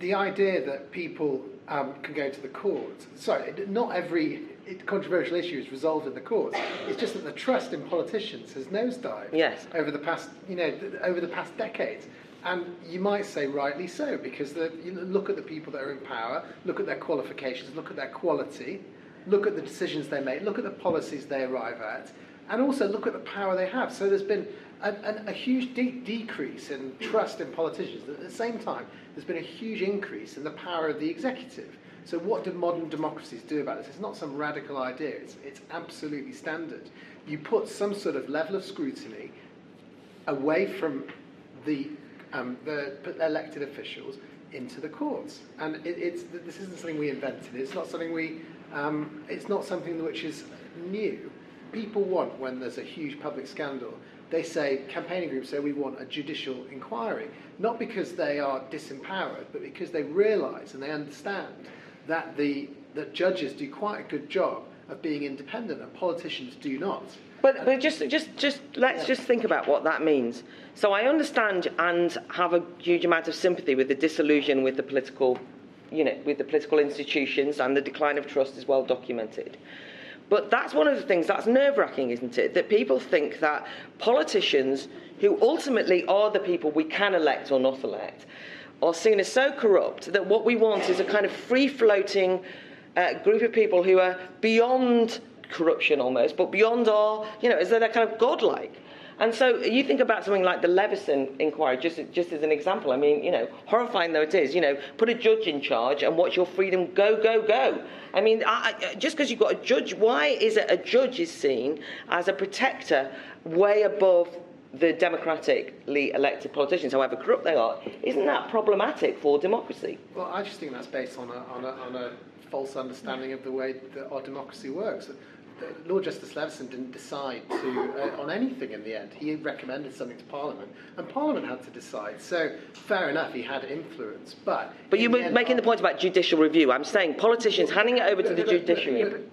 Speaker 4: The idea that people um, can go to the courts. Sorry, not every controversial issue is resolved in the courts. It's just that the trust in politicians has nosedived
Speaker 2: yes.
Speaker 4: over the past, you know, over the past decades. And you might say rightly so, because the, you look at the people that are in power, look at their qualifications, look at their quality, look at the decisions they make, look at the policies they arrive at, and also look at the power they have. So there's been a, a, a huge de- decrease in trust in politicians. At the same time, there's been a huge increase in the power of the executive. So what do modern democracies do about this? It's not some radical idea. It's, it's absolutely standard. You put some sort of level of scrutiny away from the, um, the elected officials into the courts. And it, it's, this isn't something we invented. It's not something we, um, it's not something which is new. People want, when there's a huge public scandal, they say, campaigning groups say we want a judicial inquiry, not because they are disempowered, but because they realise and they understand that the that judges do quite a good job of being independent and politicians do not.
Speaker 2: But, but just, just, just let's just think about what that means. So I understand and have a huge amount of sympathy with the disillusion with the political, you know, with the political institutions and the decline of trust is well documented. But that's one of the things that's nerve wracking, isn't it? That people think that politicians, who ultimately are the people we can elect or not elect, are seen as so corrupt that what we want is a kind of free floating uh, group of people who are beyond corruption almost, but beyond all, you know, is though they're kind of godlike. And so you think about something like the Leveson inquiry, just, just as an example. I mean, you know, horrifying though it is, you know, put a judge in charge and watch your freedom go, go, go. I mean, I, just because you've got a judge, why is it a judge is seen as a protector way above the democratically elected politicians, however corrupt they are? Isn't that problematic for democracy?
Speaker 4: Well, I just think that's based on a, on a, on a false understanding of the way that our democracy works. Lord Justice Leveson didn't decide to uh, on anything in the end. He recommended something to Parliament, and Parliament had to decide. So fair enough, he had influence, but
Speaker 2: but you were making the point about judicial review. I'm saying politicians handing it over to the, judiciary.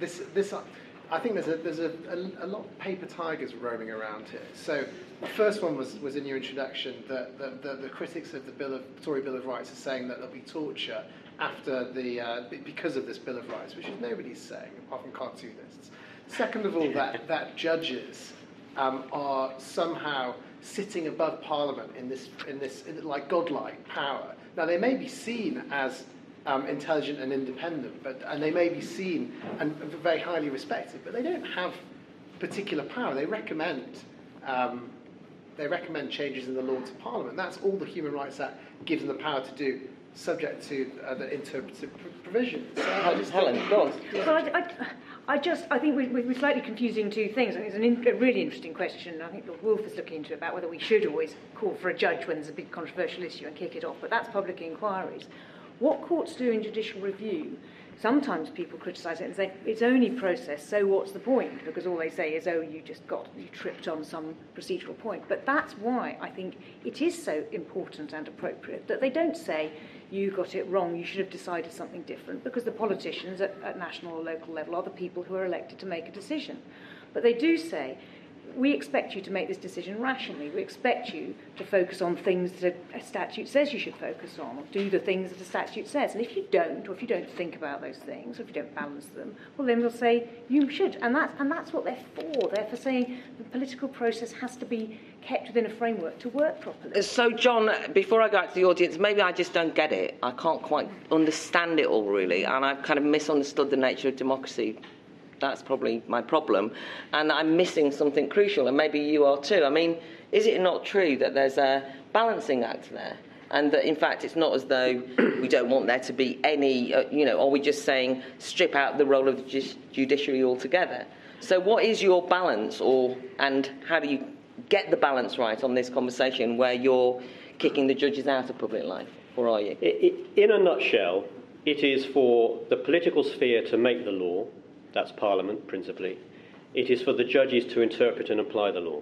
Speaker 4: This, this, I think there's a there's a, a, a, lot of paper tigers roaming around here. So the first one was, was in your introduction that the, the, the critics of the Bill of Tory Bill of Rights are saying that there'll be torture after the uh, because of this Bill of Rights, which is nobody's saying apart from cartoonists. Second of all, that that judges um, are somehow sitting above Parliament in this in this in, like godlike power. Now they may be seen as um, intelligent and independent, but and they may be seen and very highly respected, but they don't have particular power. They recommend. Um, they recommend changes in the law to Parliament. That's all the Human Rights Act gives them the power to do subject to uh, the interpretive provisions. So
Speaker 2: Helen, go on.
Speaker 6: So I, I, I, just, I think we, we're slightly confusing two things. I think it's an in, a really interesting question. I think Lord Woolf is looking into about whether we should always call for a judge when there's a big controversial issue and kick it off, but that's public inquiries. What courts do in judicial review sometimes people criticise it and say it's only process, so what's the point? Because all they say is, oh, you just got, you tripped on some procedural point. But that's why I think it is so important and appropriate that they don't say, you got it wrong, you should have decided something different, because the politicians at, at national or local level are the people who are elected to make a decision. But they do say, we expect you to make this decision rationally. We expect you to focus on things that a statute says you should focus on, or do the things that a statute says. And if you don't, or if you don't think about those things, or if you don't balance them, well, then we'll say you should. And that's, and that's what they're for. They're for saying the political process has to be kept within a framework to work properly.
Speaker 2: Uh, so, Jon, before I go out to the audience, maybe I just don't get it. I can't quite understand it all, really, and I've kind of misunderstood the nature of democracy that's probably my problem. And I'm missing something crucial, and maybe you are too. I mean, is it not true that there's a balancing act there? And that, in fact, it's not as though we don't want there to be any, uh, you know, are we just saying strip out the role of the ju- judiciary altogether? So, what is your balance, or and how do you get the balance right on this conversation where you're kicking the judges out of public life, or are you?
Speaker 7: In a nutshell, it is for the political sphere to make the law, that's Parliament principally. It is for the judges to interpret and apply the law.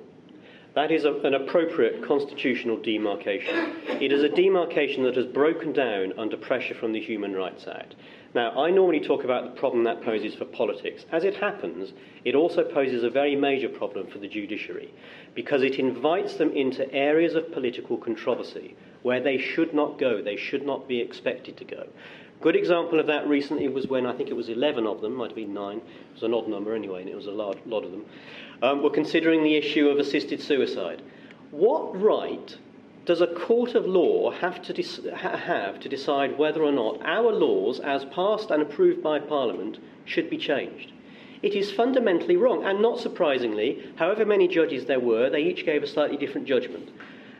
Speaker 7: That is a, an appropriate constitutional demarcation. It is a demarcation that has broken down under pressure from the Human Rights Act. Now, I normally talk about the problem that poses for politics. As it happens, it also poses a very major problem for the judiciary because it invites them into areas of political controversy where they should not go, they should not be expected to go. Good example of that recently was when I think it was 11 of them, might have been nine, it was an odd number anyway, and it was a lot, lot of them, um, were considering the issue of assisted suicide. What right does a court of law have to, de- have to decide whether or not our laws, as passed and approved by Parliament, should be changed? It is fundamentally wrong, and not surprisingly, however many judges there were, they each gave a slightly different judgment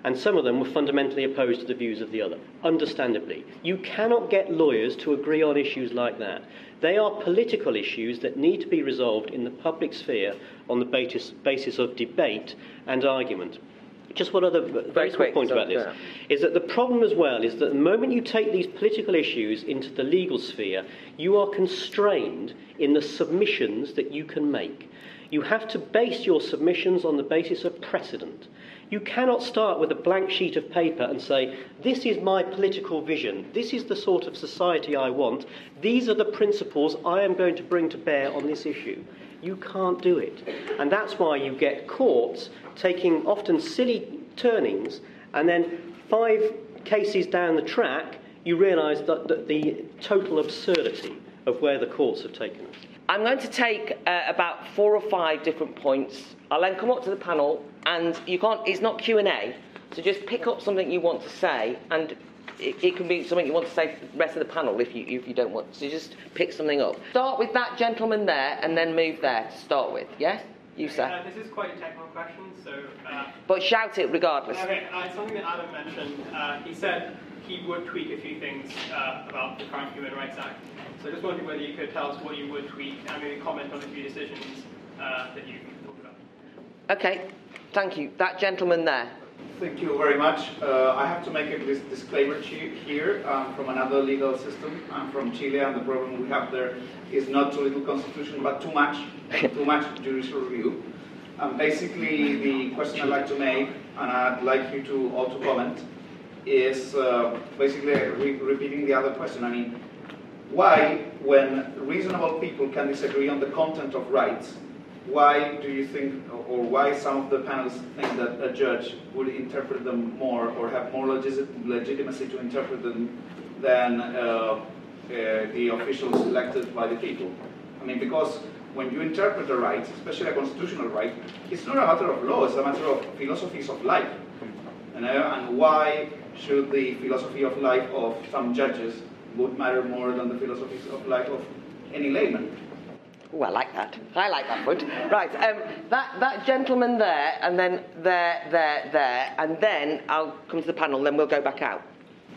Speaker 7: and some of them were fundamentally opposed to the views of the other, understandably. You cannot get lawyers to agree on issues like that. They are political issues that need to be resolved in the public sphere on the basis, basis of debate and argument. just one other very,
Speaker 2: Very
Speaker 7: small
Speaker 2: quick,
Speaker 7: point
Speaker 2: so-
Speaker 7: about this
Speaker 2: yeah.
Speaker 7: is that the problem as well is that the moment you take these political issues into the legal sphere, you are constrained in the submissions that you can make. You have to base your submissions on the basis of precedent. You cannot start with a blank sheet of paper and say, This is my political vision. This is the sort of society I want. These are the principles I am going to bring to bear on this issue. You can't do it. And that's why you get courts taking often silly turnings, and then five cases down the track, you realise that, that the total absurdity of where the courts have taken us.
Speaker 2: I'm going to take uh, about four or five different points. I'll then come up to the panel, and you can't. It's not Q and A, so just pick up something you want to say, and it, it can be something you want to say to the rest of the panel if you if you don't want. So just pick something up. Start with that gentleman there, and then move there to start with. Yes, you
Speaker 8: Uh, this is quite a technical question, so. Uh,
Speaker 2: But shout it regardless.
Speaker 8: okay, uh, something that Adam mentioned. Uh, he said he would tweak a few things uh, about the current Human Rights Act. So I just wondered whether you could tell us what you would tweak and maybe comment on a few decisions uh, that you talked about.
Speaker 2: Okay, thank you. That gentleman there.
Speaker 9: Thank you very much. Uh, I have to make a disclaimer to here um, from another legal system. I'm from Chile, and the problem we have there is not too little constitution, but too much, too much judicial review. Um, basically, the question I'd like to make, and I'd like you to all to comment, is uh, basically re- repeating the other question. I mean, why, when reasonable people can disagree on the content of rights, why do you think, or why some of the panels think that a judge would interpret them more or have more legis- legitimacy to interpret them than uh, uh, the officials elected by the people? I mean, because when you interpret a right, especially a constitutional right, it's not a matter of law, it's a matter of philosophies of life. And why should the philosophy of life of some judges would matter more than the philosophy of life of any layman?
Speaker 2: Oh, I like that. I like that foot. Right, um, that, that gentleman there, and then there, there, there, and then I'll come to the panel, then we'll go back out.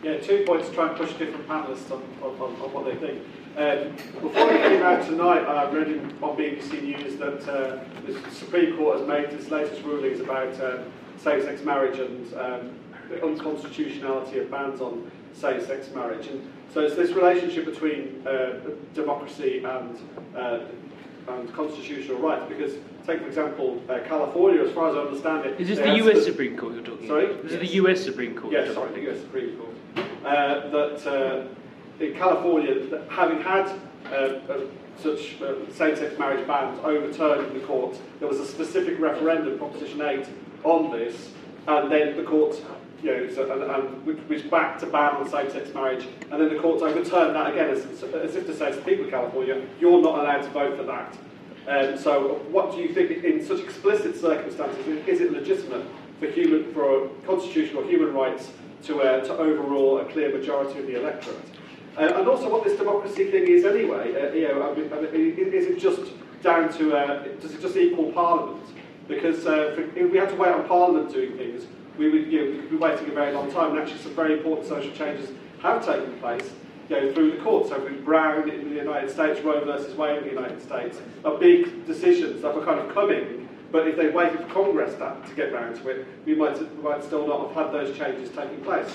Speaker 10: Yeah, two points to try and push different panelists on, on, on, on what they think. Um, before we came out tonight, I read in, on BBC News that uh, the Supreme Court has made its latest rulings about uh, same-sex marriage and um, the unconstitutionality of bans on same-sex marriage. And so it's this relationship between uh, democracy and, uh, and constitutional rights. Because, take for example, uh, California, as far as I understand it,
Speaker 5: Is this the US
Speaker 10: spe-
Speaker 5: Supreme Court you're talking
Speaker 10: Sorry?
Speaker 5: about? This is
Speaker 10: Yes.
Speaker 5: the US Supreme Court.
Speaker 10: Yes, sorry, the US Supreme Court. Uh, that uh, in California, that having had uh, uh, such uh, same-sex marriage bans overturned in the court, there was a specific referendum, Proposition 8, on this, and then the court, you know, so, and, and which was back to ban on same-sex marriage, and then the courts overturned that again, as, as if to say to the people of California, you're not allowed to vote for that. Um, so, what do you think, in such explicit circumstances, is it legitimate for human, for constitutional human rights to uh, to overrule a clear majority of the electorate? Uh, and also, what this democracy thing is anyway. Uh, you know, I mean, I mean, is it just down to uh, does it just equal Parliament? Because uh, for, we had to wait on Parliament doing things, we would you know, we could be waiting a very long time. And actually, some very important social changes have taken place you know, through the courts. So through Brown in the United States, Roe versus Wade in the United States, are big decisions that were kind of coming. But if they waited for Congress that, to get round to it, we might, we might still not have had those changes taking place.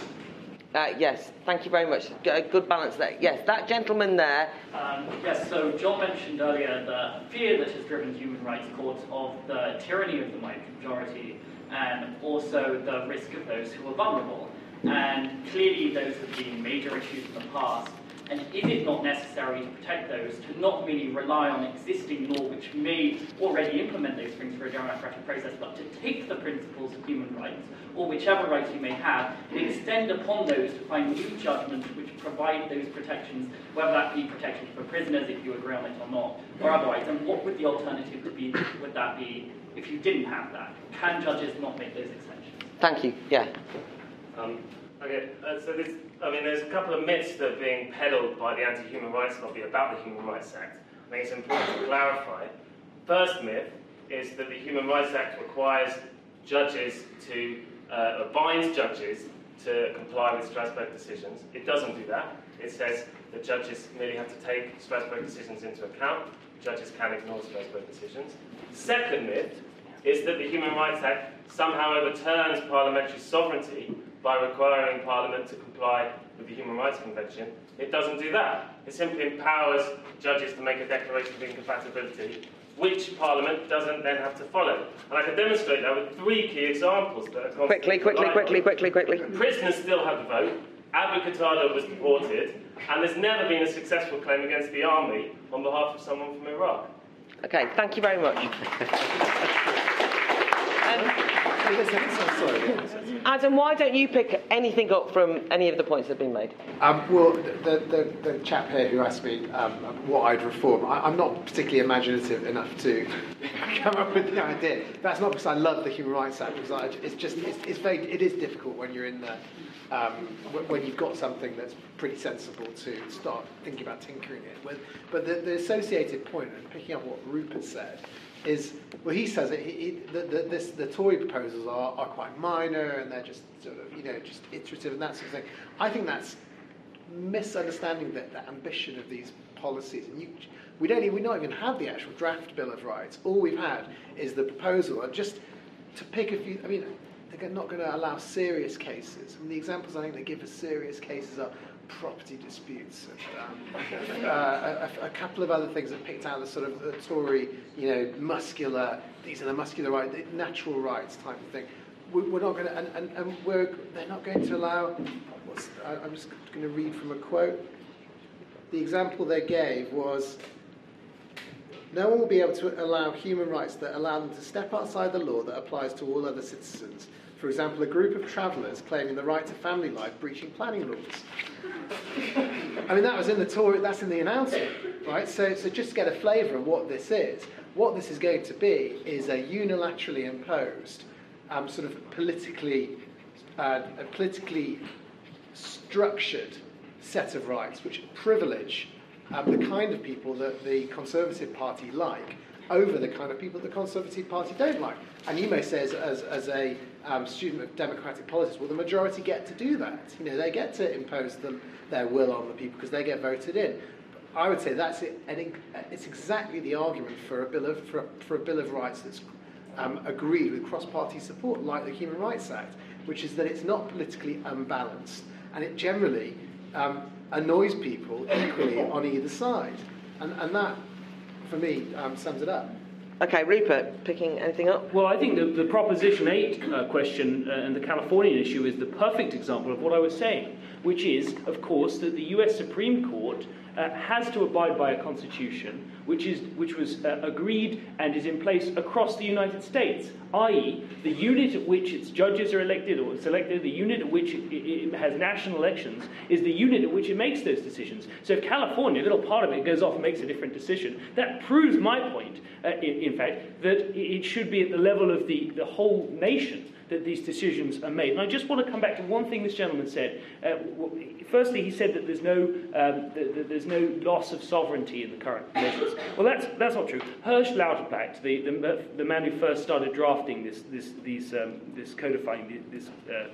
Speaker 2: Uh, yes, thank you very much. G- a good balance there. Yes, that gentleman there.
Speaker 11: Um, yes, so Jon mentioned earlier the fear that has driven human rights courts of the tyranny of the majority and also the risk of those who are vulnerable. And clearly those have been major issues in the past. And is it not necessary to protect those, to not merely rely on existing law which may already implement those things for a democratic process, but to take the principles of human rights, or whichever rights you may have, and extend upon those to find new judgments which provide those protections, whether that be protection for prisoners, if you agree on it or not, or otherwise. And what would the alternative be? Would that be if you didn't have that? Can judges not make those extensions?
Speaker 2: Thank you. Yeah.
Speaker 12: Um, okay, uh, so this, I mean, there's a couple of myths that are being peddled by the anti-human rights lobby about the Human Rights Act. I think it's important to clarify. First myth is that the Human Rights Act requires judges to, uh, or binds judges to comply with Strasbourg decisions. It doesn't do that. It says that judges merely have to take Strasbourg decisions into account. Judges can ignore Strasbourg decisions. Second myth is that the Human Rights Act somehow overturns parliamentary sovereignty by requiring Parliament to comply with the Human Rights Convention. It doesn't do that. It simply empowers judges to make a declaration of incompatibility, which Parliament doesn't then have to follow. And I can demonstrate that with three key examples that are
Speaker 2: Quickly, quickly, quickly, quickly, quickly.
Speaker 12: Prisoners still have the vote. Abu Qatada was deported, and there's never been a successful claim against the army on behalf of someone from Iraq.
Speaker 2: Okay, thank you very much. Um, Adam, why don't you pick anything up from any of the points that have been made?
Speaker 4: Um, well, the, the, the chap here who asked me um, what I'd reform, I, I'm not particularly imaginative enough to come up with the idea. That's not because I love the Human Rights Act, because I, it's just it's, it's very it is difficult when you're in the um, when you've got something that's pretty sensible to start thinking about tinkering it with. But the, the associated point, and picking up what Rupert said, is well, he says it. He, he, the, the, this, the Tory proposals are, are quite minor and they're just sort of you know just iterative and that sort of thing. I think that's misunderstanding the, the ambition of these policies. And you, we don't even, we not even have the actual draft Bill of Rights. All we've had is the proposal. And just to pick a few, I mean, they're not going to allow serious cases. Mean, the examples I think they give for serious cases are property disputes, and, um, uh, a, a, couple of other things that picked out the sort of the Tory, you know, muscular, these are the muscular rights, natural rights type of thing. We, we're not going to, and, and, and we're, they're not going to allow, I'm just going to read from a quote. The example they gave was no one will be able to allow human rights that allow them to step outside the law that applies to all other citizens. For example, a group of travellers claiming the right to family life breaching planning laws. I mean, that was in the Tory, that's in the announcement, right? So, so just to get a flavour of what this is, what this is going to be is a unilaterally imposed, um, sort of politically, uh, a politically structured set of rights which privilege um, the kind of people that the Conservative Party like over the kind of people the Conservative Party don't like. And you may say, as, as, as a um, student of democratic politics, well, the majority get to do that. You know, they get to impose them, their will on the people because they get voted in. I would say that's it, and it's exactly the argument for a bill of, for a, for a bill of rights that's um, agreed with cross-party support, like the Human Rights Act, which is that it's not politically unbalanced, and it generally um, annoys people equally on either side. And, and that, for me, um, sums it up.
Speaker 2: Okay, Rupert, picking anything up?
Speaker 5: Well, I think the, the Proposition 8 uh, question uh, and the Californian issue is the perfect example of what I was saying, which is, of course, that the US Supreme Court uh, has to abide by a constitution which, is, which was uh, agreed and is in place across the United States, i.e., the unit at which its judges are elected or selected, the unit at which it, it, has national elections, is the unit at which it makes those decisions. So if California, a little part of it, goes off and makes a different decision, that proves my point, uh, in, in fact, that it should be at the level of the, the whole nation that these decisions are made. And I just want to come back to one thing this gentleman said. Uh, firstly, he said that there's no, um, there's no loss of sovereignty in the current measures. Well, that's, that's not true. Hersch Lauterpacht, the, the, the man who first started drafting this, this, these, um, this codifying this uh,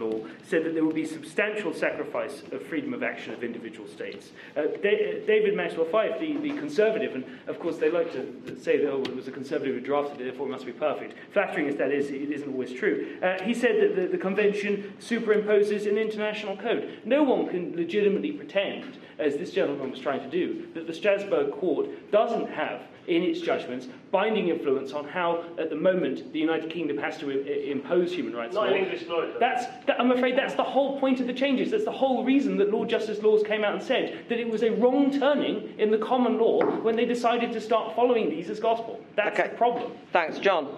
Speaker 5: law said that there would be substantial sacrifice of freedom of action of individual states. Uh, David Maxwell Fyfe, the, the conservative, and of course they like to say that oh, it was a conservative who drafted it, therefore it must be perfect. Flattering as that is, it isn't always true. Uh, he said that the, the convention superimposes an international code. No one can legitimately pretend, as this gentleman was trying to do, that the Strasbourg court doesn't have in its judgments binding influence on how, at the moment, the United Kingdom has to I- impose human rights
Speaker 12: Not
Speaker 5: law.
Speaker 12: in English law.
Speaker 5: That's, that, I'm afraid that's the whole point of the changes. That's the whole reason that Lord Justice Laws came out and said that it was a wrong turning in the common law when they decided to start following these as gospel. That's
Speaker 2: okay.
Speaker 5: the problem.
Speaker 2: Thanks, Jon.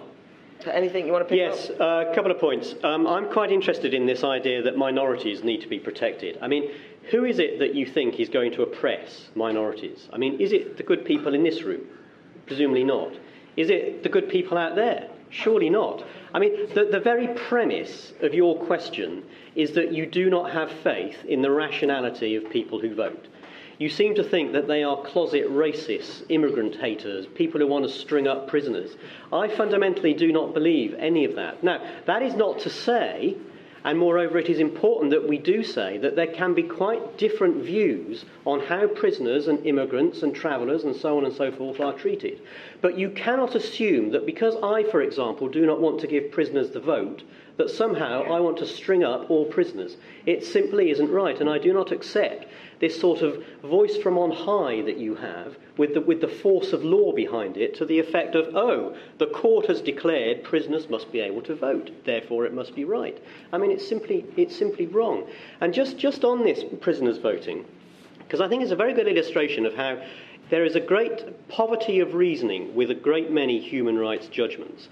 Speaker 2: Anything you want to pick
Speaker 7: yes,
Speaker 2: up?
Speaker 7: Yes, uh, a couple of points. Um, I'm quite interested in this idea that minorities need to be protected. I mean, who is it that you think is going to oppress minorities? I mean, is it the good people in this room? Presumably not. Is it the good people out there? Surely not. I mean, the, the very premise of your question is that you do not have faith in the rationality of people who vote. You seem to think that they are closet racists, immigrant haters, people who want to string up prisoners. I fundamentally do not believe any of that. Now, that is not to say And moreover, it is important that we do say that there can be quite different views on how prisoners and immigrants and travellers and so on and so forth are treated. But you cannot assume that because I, for example, do not want to give prisoners the vote, that somehow I want to string up all prisoners. It simply isn't right, and I do not accept this sort of voice from on high that you have with the, with the force of law behind it to the effect of, oh, the court has declared prisoners must be able to vote, therefore it must be right. I mean, it's simply, it's simply wrong. And just, just on this prisoners voting, because I think it's a very good illustration of how there is a great poverty of reasoning with a great many human rights judgments.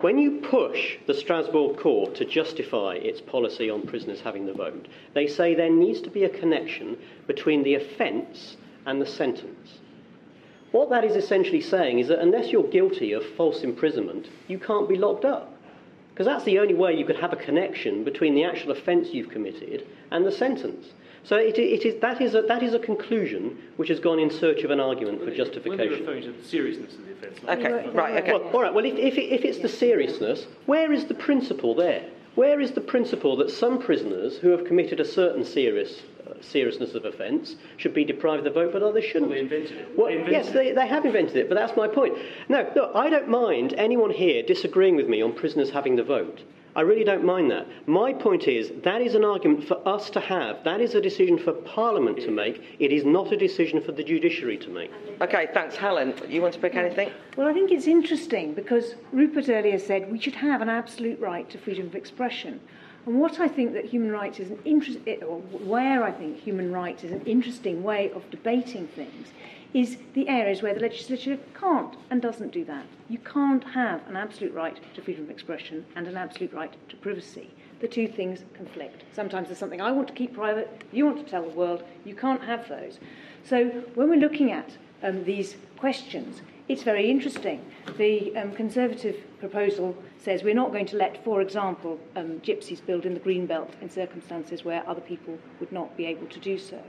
Speaker 7: When you push the Strasbourg court to justify its policy on prisoners having the vote, they say there needs to be a connection between the offence and the sentence. What that is essentially saying is that unless you're guilty of false imprisonment, you can't be locked up. Because that's the only way you could have a connection between the actual offence you've committed and the sentence. So it, it is, that, is a, that is a conclusion which has gone in search of an argument for justification.
Speaker 5: When you're referring to the seriousness of the offence.
Speaker 2: Okay, right, okay.
Speaker 7: Well, all right, well, if, if, if it's the seriousness, where is the principle there? Where is the principle that some prisoners who have committed a certain serious uh, seriousness of offence should be deprived of the vote, but others shouldn't?
Speaker 5: Well, they invented it.
Speaker 7: Well,
Speaker 5: They invented
Speaker 7: yes, they, they have invented it, but that's my point. No, look, I don't mind anyone here disagreeing with me on prisoners having the vote. I really don't mind that. My point is that is an argument for us to have. That is a decision for Parliament to make. It is not a decision for the judiciary to make.
Speaker 2: Okay, thanks. Helen, you want to pick anything?
Speaker 6: Well, I think it's interesting because Rupert earlier said we should have an absolute right to freedom of expression. And what I think that human rights is an interest, or where I think human rights is an interesting way of debating things, is the areas where the legislature can't and doesn't do that. You can't have an absolute right to freedom of expression and an absolute right to privacy. The two things conflict. Sometimes there's something I want to keep private, you want to tell the world, you can't have those. So when we're looking at um, these questions, it's very interesting. The um, Conservative proposal says we're not going to let, for example, um, gypsies build in the green belt in circumstances where other people would not be able to do so.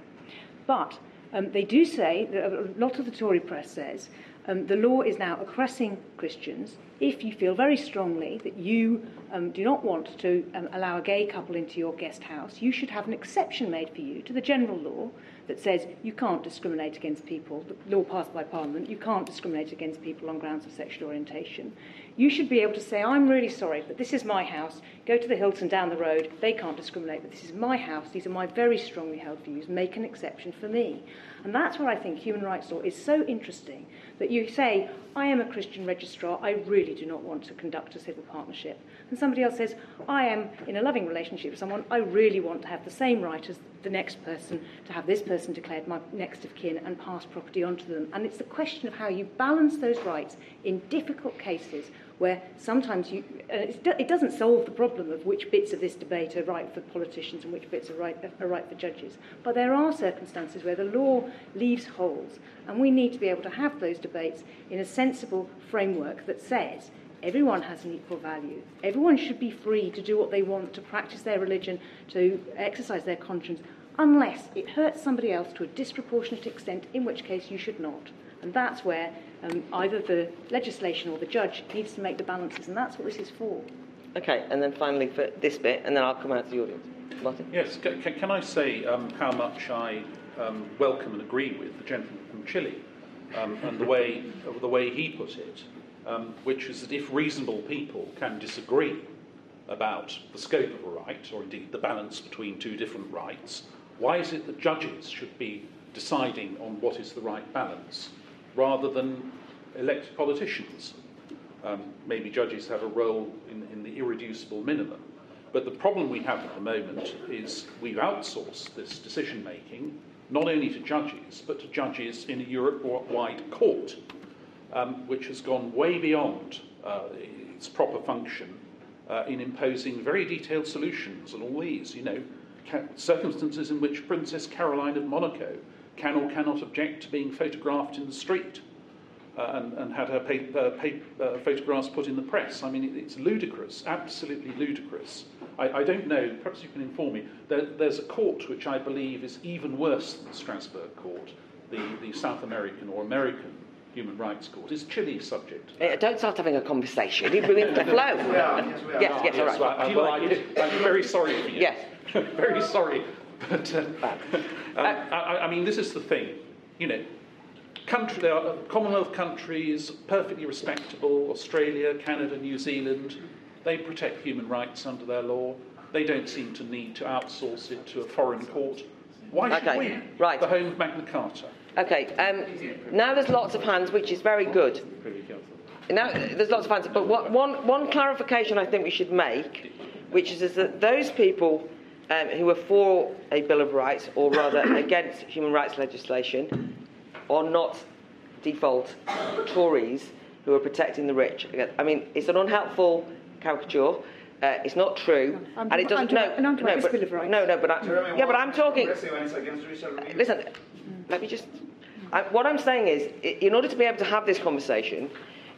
Speaker 6: But um, they do say, a lot of the Tory press says, um, the law is now oppressing Christians if you feel very strongly that you um, do not want to um, allow a gay couple into your guest house, you should have an exception made for you to the general law that says you can't discriminate against people, the law passed by Parliament, you can't discriminate against people on grounds of sexual orientation. You should be able to say, I'm really sorry, but this is my house. Go to the Hilton down the road. They can't discriminate, but this is my house. These are my very strongly held views. Make an exception for me. And that's where I think human rights law is so interesting that you say, I am a Christian registrar, I really do not want to conduct a civil partnership. And somebody else says, I am in a loving relationship with someone, I really want to have the same right as the next person, to have this person declared my next of kin and pass property onto them. And it's the question of how you balance those rights in difficult cases where sometimes you, uh, it doesn't solve the problem of which bits of this debate are right for politicians and which bits are right, are right for judges. But there are circumstances where the law leaves holes, and we need to be able to have those debates in a sensible framework that says everyone has an equal value. Everyone should be free to do what they want, to practice their religion, to exercise their conscience, unless it hurts somebody else to a disproportionate extent, in which case you should not. And that's where um, either the legislation or the judge needs to make the balances, and that's what this is for.
Speaker 2: Okay, and then finally for this bit, and then I'll come out to the audience. Martin?
Speaker 3: Yes, can, can I say um, how much I um, welcome and agree with the gentleman from Chile um, and the way, the way he put it, um, which is that if reasonable people can disagree about the scope of a right, or indeed the balance between two different rights, why is it that judges should be deciding on what is the right balance rather than elected politicians? Um, maybe judges have a role in, in the irreducible minimum. But the problem we have at the moment is we've outsourced this decision making not only to judges, but to judges in a Europe wide court, um, which has gone way beyond uh, its proper function uh, in imposing very detailed solutions on all these. You know, circumstances in which Princess Caroline of Monaco can or cannot object to being photographed in the street. Uh, and, and, had her paper, paper, uh, photographs put in the press. I mean, it, it's ludicrous, absolutely ludicrous. I, I, don't know, perhaps you can inform me. There, there's a court which I believe is even worse than the Strasbourg court, the, the South American or American Human Rights Court is Chile's subject.
Speaker 2: Uh, don't start having a conversation. You bring it to the flow.
Speaker 3: Yes,
Speaker 2: yes, yes, all right.
Speaker 3: I, well, I, I'm very sorry for you.
Speaker 2: Yes.
Speaker 3: very sorry. But uh, um, I, I mean, this is the thing. You know, country, there are Commonwealth countries, perfectly respectable, Australia, Canada, New Zealand, they protect human rights under their law. They don't seem to need to outsource it to a foreign court. Why should
Speaker 2: Okay,
Speaker 3: we?
Speaker 2: right.
Speaker 3: The home of Magna Carta.
Speaker 2: Okay, um, now there's lots of hands, which is very good. Now there's lots of hands, but what, one, one clarification I think we should make, which is, is that those people um, who are for a Bill of Rights, or rather against human rights legislation, are not default Tories who are protecting the rich. I mean, it's an unhelpful caricature. Uh, it's not true,
Speaker 6: I'm-
Speaker 2: and it doesn't.
Speaker 6: I'm-
Speaker 2: no,
Speaker 6: and I'm
Speaker 2: no, but,
Speaker 6: Bill of Rights.
Speaker 2: no, no, but I,
Speaker 9: Jeremy
Speaker 2: yeah, but I'm talking.
Speaker 9: progressive and it's against judicial review.
Speaker 2: Listen, let me just. I, what I'm saying is, in order to be able to have this conversation,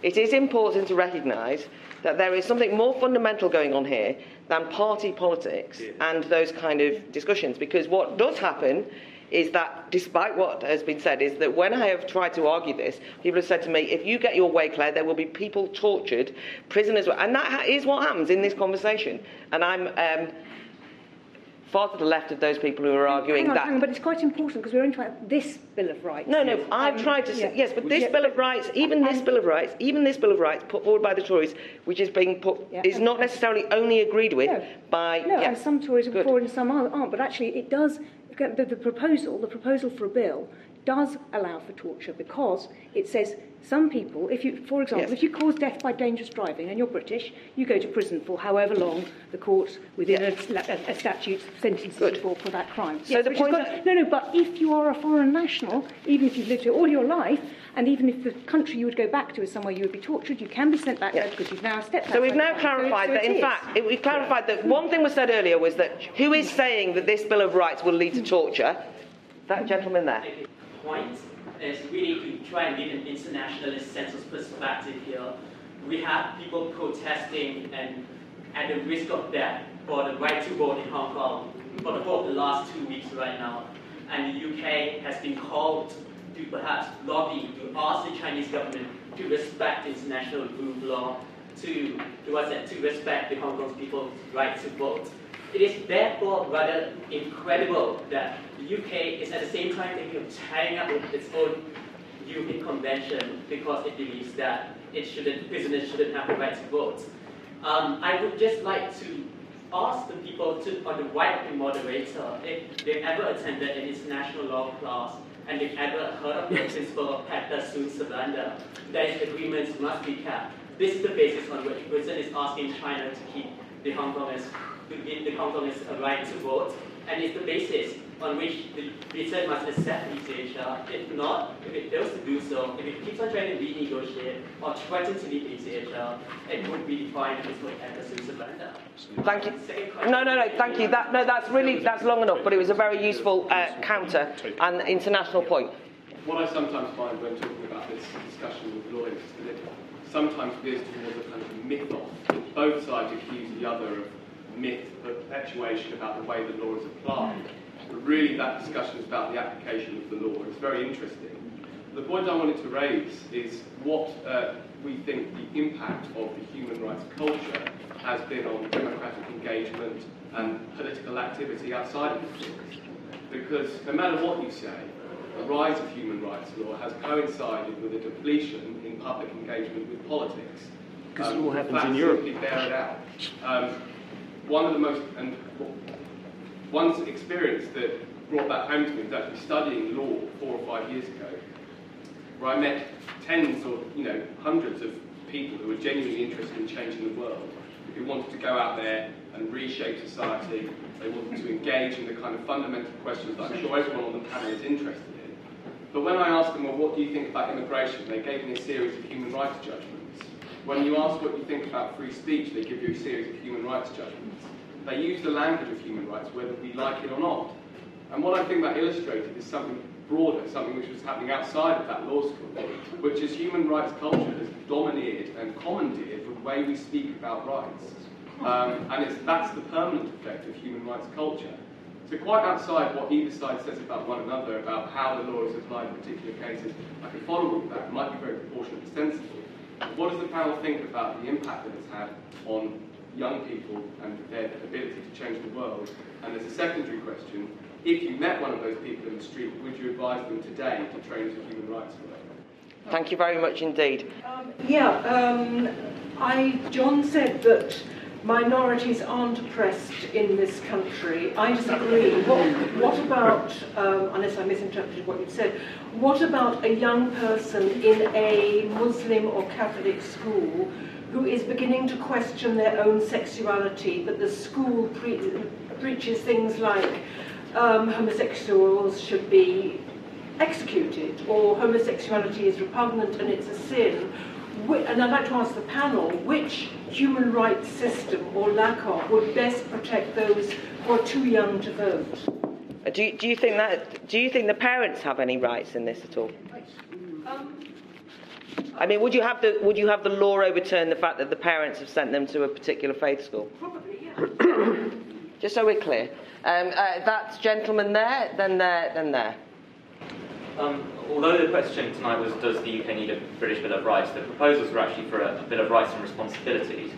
Speaker 2: it is important to recognise that there is something more fundamental going on here than party politics and those kind of discussions. Because what does happen is that, despite what has been said, is that when I have tried to argue this, people have said to me, if you get your way, Claire, there will be people tortured, prisoners, and that is what happens in this conversation. And I'm. Um, Far to the left of those people who are arguing
Speaker 6: hang on,
Speaker 2: that
Speaker 6: hang on, but it's quite important because we're only this Bill of Rights.
Speaker 2: no, no, I've
Speaker 6: Um,
Speaker 2: tried to say,
Speaker 6: yeah.
Speaker 2: yes, but this
Speaker 6: Yeah,
Speaker 2: Bill of Rights, even this
Speaker 6: and-
Speaker 2: Bill of Rights, even this Bill of Rights put forward by the Tories, which is being put,
Speaker 6: Yeah,
Speaker 2: is not necessarily only agreed with
Speaker 6: No.
Speaker 2: by,
Speaker 6: No, and some Tories are
Speaker 2: Good.
Speaker 6: for and some aren't, aren't, but actually it does, the, the proposal, the proposal for a bill does allow for torture because it says some people, if you, for example,
Speaker 2: Yes.
Speaker 6: if you cause death by dangerous driving and you're British, you go to prison for however long the court within a, a, a statute sentences you for, for that crime.
Speaker 2: So the
Speaker 6: which is
Speaker 2: point
Speaker 6: good. no, no, but if you are a foreign national, even if you've lived here all your life, and even if the country you would go back to is somewhere you would be tortured, you can be sent back there because you've now stepped
Speaker 2: So we've now
Speaker 6: the. So it-
Speaker 2: clarified
Speaker 6: so
Speaker 2: that, in
Speaker 6: is.
Speaker 2: fact, it, we've clarified that one thing was said earlier was that who is saying that this Bill of Rights will lead to torture? That gentleman there.
Speaker 13: Point is really to try and give an internationalist census perspective here. We have people protesting and at the risk of death for the right to vote in Hong Kong for the whole of the last two weeks right now. And the UK has been called to perhaps lobby to ask the Chinese government to respect international rule of law, to, to, to respect the Hong Kong people's right to vote. It is therefore rather incredible that the UK is at the same time thinking of tying up with its own European Convention because it believes that it shouldn't, prisoners shouldn't have the right to vote. Um, I would just like to ask the people to, on the right of the moderator if they've ever attended an international law class and they've ever heard of the principle of pacta sunt servanda, that is, agreements must be kept. This is the basis on which Britain is asking China to keep the Hong Kongers, to give the Hong a right to vote, and it's the basis on which the Britain must accept ECHR. If not, if it fails to do so, if it keeps on trying to renegotiate or threaten to leave ECHR, it would redefine the principle of pacta sunt servanda.
Speaker 2: Thank you. No, no, no. Thank you. That, no, that's really that's long enough. But it was a very useful uh, counter and international point.
Speaker 14: What I sometimes find when talking about this discussion with lawyers is that it sometimes veers towards a kind of mythos. Both sides accuse the other of myth, perpetuation about the way the law is applied. But really, that discussion is about the application of the law. It's very interesting. The point I wanted to raise is what uh, we think the impact of the human rights culture has been on democratic engagement and political activity outside of the courts. Because no matter what you say, the rise of human rights law has coincided with a depletion in public engagement with politics.
Speaker 1: Because
Speaker 14: Um,
Speaker 1: it all happens in Europe.
Speaker 14: bear it out. Um, one of the most, and one's experience that brought that home to me was actually studying law four or five years ago, where I met tens or you know hundreds of people who were genuinely interested in changing the world, who wanted to go out there and reshape society. They wanted to engage in the kind of fundamental questions that I'm sure everyone on the panel is interested in. But when I asked them, well, what do you think about immigration? They gave me a series of human rights judgments. When you ask what you think about free speech, they give you a series of human rights judgments. They use the language of human rights, whether we like it or not. And what I think that illustrated is something broader, something which was happening outside of that law school, which is human rights culture has domineered and commandeered the way we speak about rights. Um, and it's, that's the permanent effect of human rights culture. So quite outside what either side says about one another, about how the law is applied in particular cases, I can follow all that. It might be very proportionate and sensible. But what does the panel think about the impact that it's had on young people and their ability to change the world? And there's a secondary question. If you met one of those people in the street, would you advise them today to train to human rights work?
Speaker 2: Thank you very much indeed.
Speaker 15: Um, yeah, um, I, Jon said that minorities aren't oppressed in this country. I disagree. What, what about, um, unless I misinterpreted what you said, what about a young person in a Muslim or Catholic school who is beginning to question their own sexuality, but the school pre- preaches things like um, homosexuals should be executed or homosexuality is repugnant and it's a sin? and I'd like to ask the panel, which human rights system or lack of would best protect those who are too young to vote?
Speaker 2: Uh, do you, do you think that? Do you think the parents have any rights in this at all?
Speaker 15: Um,
Speaker 2: I mean, would you have the would you have the law overturn the fact that the parents have sent them to a particular faith school?
Speaker 15: Probably, yeah.
Speaker 2: Just so we're clear. Um, uh, that gentleman there, then there, then there.
Speaker 16: Um, although the question tonight was does the UK need a British Bill of Rights, the proposals were actually for a, a Bill of Rights and Responsibilities,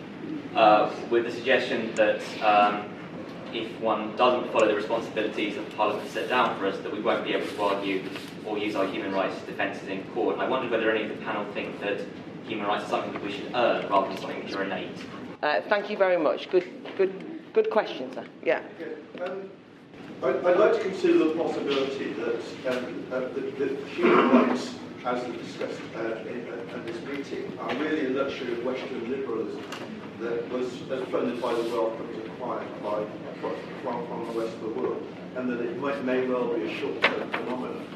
Speaker 16: uh, with the suggestion that um, if one doesn't follow the responsibilities that Parliament has set down for us, that we won't be able to argue or use our human rights defences in court. And I wondered whether any of the panel think that human rights is something that we should earn rather than something that are innate.
Speaker 2: Uh, thank you very much. Good, good, good question, sir. Yeah.
Speaker 17: Um, I'd, like to consider the possibility that, um, uh, that, that human rights, as discussed uh, in, uh, at this meeting, are really a luxury of Western liberalism that was funded by the wealth that was acquired by, from, from the rest of the world, and that it might, may well be a short-term phenomenon.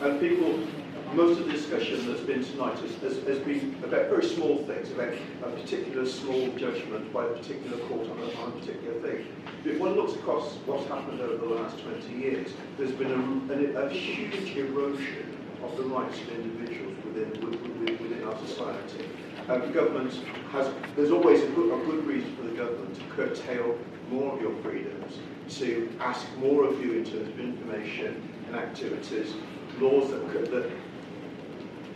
Speaker 17: And people most of the discussion that's been tonight has, has, has, been about very small things, about a particular small judgment by a particular court on a, on a particular thing. If one looks across what's happened over the last 20 years, there's been a, a, a huge erosion of the rights of individuals within, within, within our society. Uh, the government has, there's always a good, a good reason for the government to curtail more of your freedoms, to ask more of you in terms of information and activities, laws that, that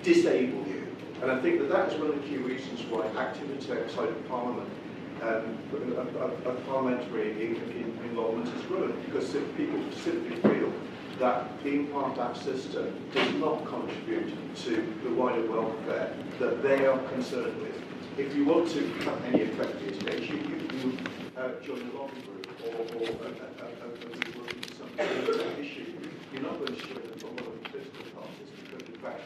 Speaker 17: disable you. And I think that that is one of the key reasons why activity outside of Parliament um, of, of, parliamentary in, in, involvement has grown, because people simply feel that being part of that system does not contribute to the wider welfare that they are concerned with. If you want to have any effect in today, you, you, uh, join a lobby group or, or a, a, a, a, a issue. You're not going to join a lot of political parties because, in fact,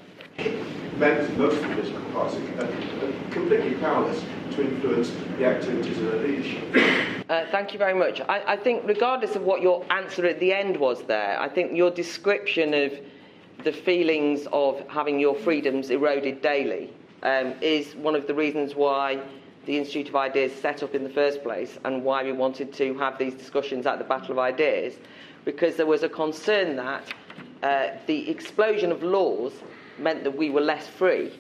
Speaker 17: of most of the political parties are completely powerless to influence the activities of their leadership.
Speaker 2: Uh, thank you very much. I, I, think, regardless of what your answer at the end was there, I think your description of the feelings of having your freedoms eroded daily um, is one of the reasons why the Institute of Ideas set up in the first place and why we wanted to have these discussions at the Battle of Ideas, because there was a concern that uh, the explosion of laws meant that we were less free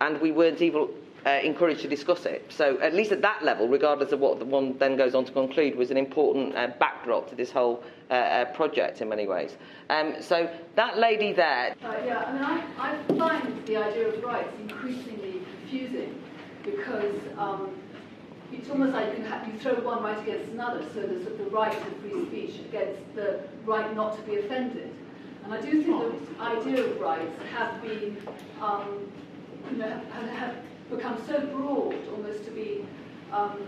Speaker 2: and we weren't even uh, encouraged to discuss it. So, at least at that level, regardless of what the one then goes on to conclude, was an important uh, backdrop to this whole uh, uh project in many ways. Um, so, that lady there.
Speaker 18: Uh, yeah, I mean, I, I, find the idea of rights increasingly confusing because um, it's almost like you, have, you throw one right against another. So, there's the right to free speech against the right not to be offended. And I do think the idea of rights have been, um, you know, have, have, become so broad almost to be um,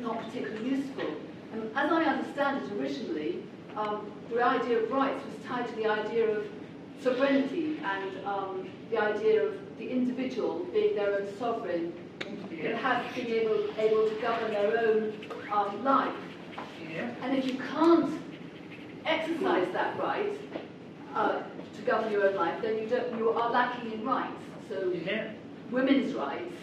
Speaker 18: not particularly useful. And as I understand it originally, um, the idea of rights was tied to the idea of sovereignty and um, the idea of the individual being their own sovereign and have, being able, able to govern their own um, life. And if you can't exercise that right, uh, to govern your own life, then you, don't, you are lacking in rights. So yeah. women's rights,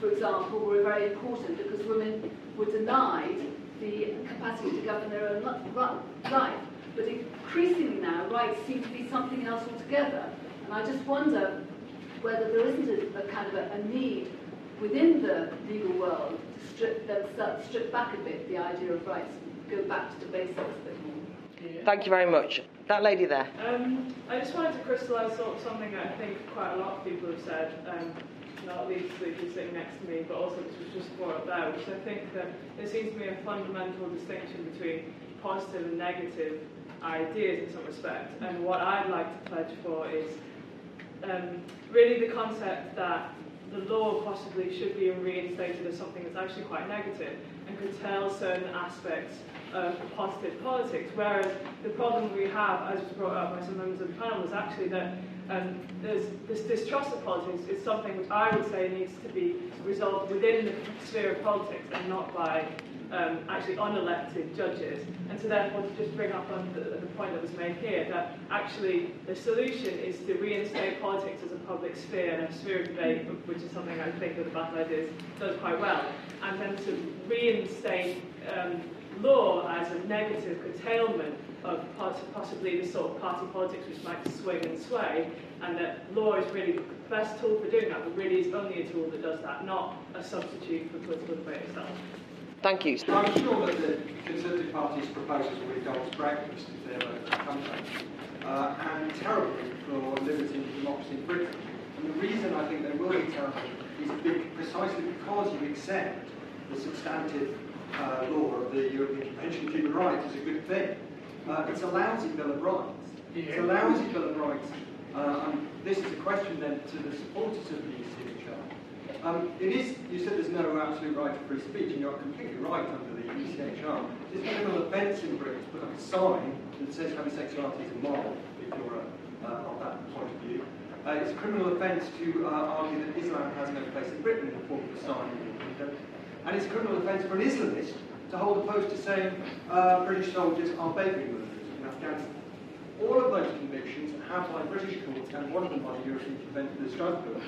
Speaker 18: for example, were very important because women were denied the capacity to govern their own life. But increasingly now, rights seem to be something else altogether. And I just wonder whether there isn't a, a kind of a, a, need within the legal world to strip, them, strip back a bit the idea of rights go back to the basics a bit more.
Speaker 2: Thank you very much. That lady there.
Speaker 19: Um, I just wanted to crystallise something that I think quite a lot of people have said, um, not least who's sitting next to me, but also this was just brought up there, which I think that there seems to be a fundamental distinction between positive and negative ideas in some respect. And what I'd like to pledge for is um, really the concept that the law possibly should be reinstated as something that's actually quite negative and curtail certain aspects of positive politics. Whereas the problem we have, as was brought up by some members of the panel, is actually that um, there's this distrust of politics is something which I would say needs to be resolved within the sphere of politics and not by um, actually unelected judges. And so therefore to just bring up on the, the, point that was made here, that actually the solution is to reinstate politics as a public sphere and a sphere of debate, which is something I think that the Battle Ideas does quite well, and then to reinstate um, law as a negative curtailment of possibly the sort of party politics which might swing and sway, and that law is really the best tool for doing that, but really is only a tool that does that, not a substitute for political debate itself.
Speaker 2: Thank you.
Speaker 20: I'm sure that the Conservative Party's proposals will be God's breakfast if they ever come uh, and terrible for liberty and democracy in Britain. And the reason I think they will be terrible is big, precisely because you accept the substantive uh, law of the European Convention of Human Rights is a good thing. Uh, it's a lousy Bill of Rights. It's a lousy Bill of Rights. Uh, and this is a question then to the supporters of the ECHR. Um, it is, you said there's no absolute right to free speech, and you're completely right under the ECHR. There's no criminal offence in Britain to put up a sign that says homosexuality is immoral, if you're uh, of that point of view. Uh, it's a criminal offence to uh, argue that Islam has no place in Britain in the form of a sign. And it's a criminal offence for an Islamist to hold a poster saying uh, British soldiers are baby murderers in Afghanistan. All of those convictions have by British courts, and one of them by the European Convention of Strasbourg,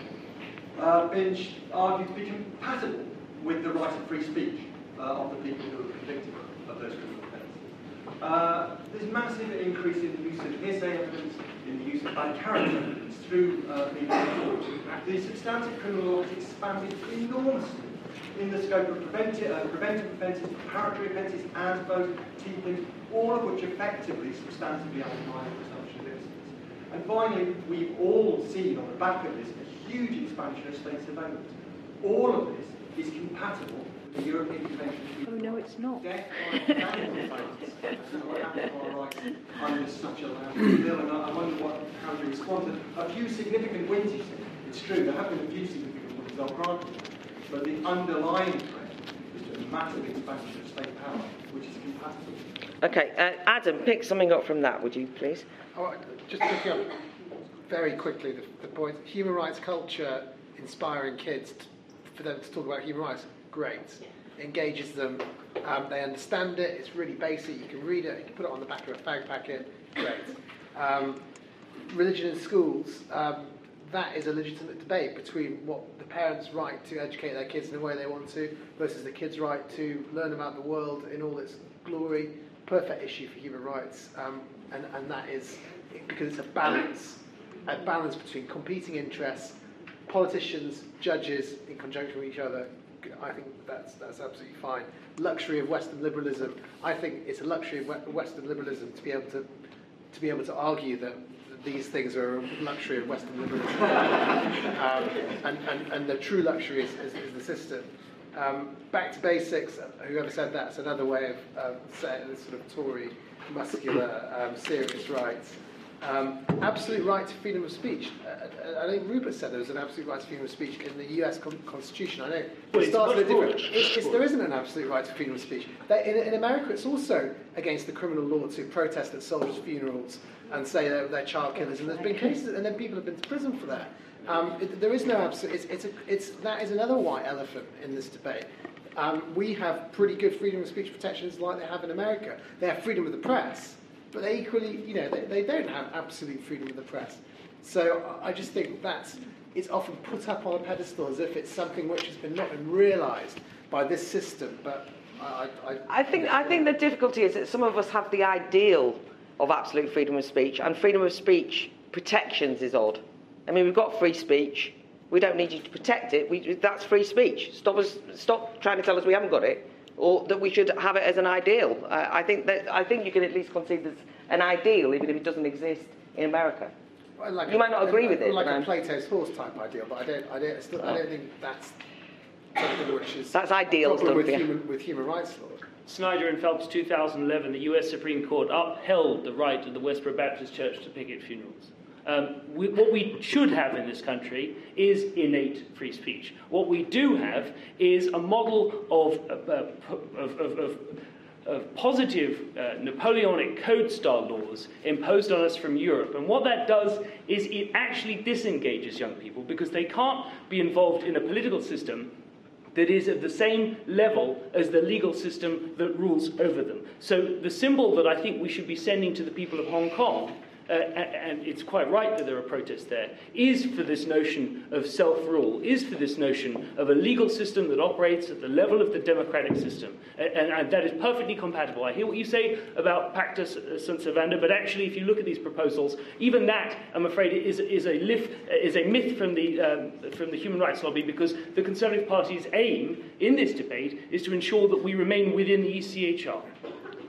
Speaker 20: uh, been argued to be compatible with the right of free speech uh, of the people who are convicted of those criminal offences. Uh, there's massive increase in the use of hearsay evidence, in the use of bad character evidence through uh, legal reforms. The substantive criminal law has expanded enormously in the scope of preventive, uh, preventive offences, preparatory offences, and vote teething, all of which effectively substantively undermine the presumption of innocence. And finally, we've all seen on the back of this a huge expansion of state surveillance. All of this is compatible with the European Convention.
Speaker 6: Oh no, it's not.
Speaker 20: Death under such a loud bill, and I wonder what, how you respond to a few significant wins. You see, it's true there have been a few significant wins. I'll grant you. But the underlying trend is a massive expansion of state power, which is compatible.
Speaker 2: Okay, uh, Adam, pick something up from that, would you please?
Speaker 4: Oh, just picking up very quickly the, the point human rights culture inspiring kids t- for them to talk about human rights, great. Engages them, um, they understand it, it's really basic, you can read it, you can put it on the back of a fag packet, great. Um, religion in schools, um, that is a legitimate debate between what the parents' right to educate their kids in the way they want to versus the kids' right to learn about the world in all its glory. Perfect issue for human rights, um, and, and that is because it's a balance, a balance between competing interests, politicians, judges in conjunction with each other. I think that's that's absolutely fine. Luxury of Western liberalism. I think it's a luxury of Western liberalism to be able to to be able to argue that these things are a luxury of Western liberalism. um, and, and, and the true luxury is, is, is the system. Um, back to basics, whoever said that's another way of um, saying this sort of Tory, muscular, um, serious rights. Um, absolute right to freedom of speech. Uh, uh I think Rupert said there was an absolute right to freedom of speech in the US con- Constitution. I know
Speaker 3: well, it starts
Speaker 4: with
Speaker 3: different.
Speaker 4: It's, it's, there isn't an absolute right to freedom of speech. in, in America, it's also against the criminal law to protest at soldiers' funerals and say they're, they're child killers. And there's been cases, and then people have been to prison for that. Um, it, there is no absolute. It's, it's, a, it's that is another white elephant in this debate. Um, we have pretty good freedom of speech protections like they have in America. They have freedom of the press, but they equally, you know, they, they don't have absolute freedom of the press. So I just think that's it's often put up on a pedestal as if it's something which has been not been realised by this system. But I, I,
Speaker 2: I think I think the difficulty is that some of us have the ideal of absolute freedom of speech, and freedom of speech protections is odd. I mean, we've got free speech. We don't need you to protect it. We, that's free speech. Stop us. Stop trying to tell us we haven't got it. Or that we should have it as an ideal. Uh, I think that I think you can at least concede there's an ideal, even if it doesn't exist in America.
Speaker 4: Well, like
Speaker 2: you
Speaker 4: a,
Speaker 2: might not agree
Speaker 4: like,
Speaker 2: with it.
Speaker 4: Like
Speaker 2: but
Speaker 4: a
Speaker 2: I'm-
Speaker 4: Plato's horse type ideal, but I don't, I don't, still, I don't think that's something which is
Speaker 2: That's
Speaker 4: a
Speaker 2: ideal
Speaker 4: problem with
Speaker 2: yeah.
Speaker 4: human, with human rights law.
Speaker 5: Snyder and Phelps, 2011, the US Supreme Court upheld the right of the Westboro Baptist Church to picket funerals. Um, we, what we should have in this country is innate free speech. What we do have is a model of, uh, of, of, of, of positive uh, Napoleonic code style laws imposed on us from Europe. And what that does is it actually disengages young people because they can't be involved in a political system that is at the same level as the legal system that rules over them. So the symbol that I think we should be sending to the people of Hong Kong, uh, and it's quite right that there are protests there, is for this notion of self rule, is for this notion of a legal system that operates at the level of the democratic system. And, and, and that is perfectly compatible. I hear what you say about Pacta Sunt Servanda, but actually, if you look at these proposals, even that, I'm afraid, is, is, a, lift, is a myth from the, um, from the human rights lobby because the Conservative Party's aim in this debate is to ensure that we remain within the ECHR.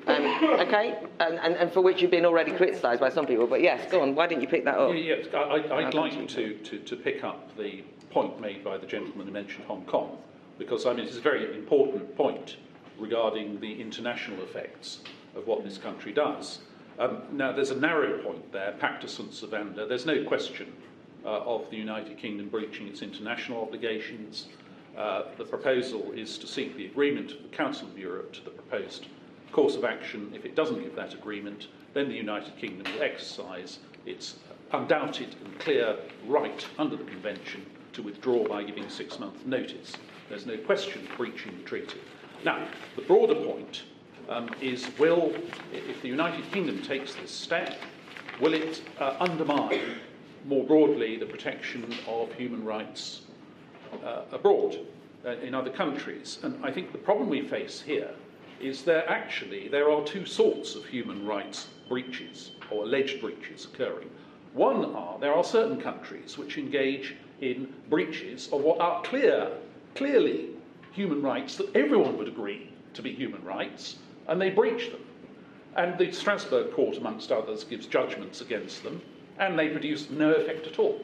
Speaker 2: Um, okay, and, and, and for which you've been already criticised by some people. But yes, go on. Why didn't you pick that up?
Speaker 3: Yeah, yeah, I, I'd like to, to, to pick up the point made by the gentleman who mentioned Hong Kong, because I mean it's a very important point regarding the international effects of what this country does. Um, now, there's a narrow point there, Pacta Sunt Servanda. There's no question uh, of the United Kingdom breaching its international obligations. Uh, the proposal is to seek the agreement of the Council of Europe to the proposed course of action. If it doesn't give that agreement, then the United Kingdom will exercise its undoubted and clear right under the Convention to withdraw by giving six month notice. There's no question of breaching the treaty. Now, the broader point um, is will, if the United Kingdom takes this step, will it uh, undermine more broadly the protection of human rights uh, abroad uh, in other countries? And I think the problem we face here is there actually there are two sorts of human rights breaches or alleged breaches occurring. One are there are certain countries which engage in breaches of what are clear, clearly human rights that everyone would agree to be human rights, and they breach them. And the Strasbourg court, amongst others, gives judgments against them, and they produce no effect at all.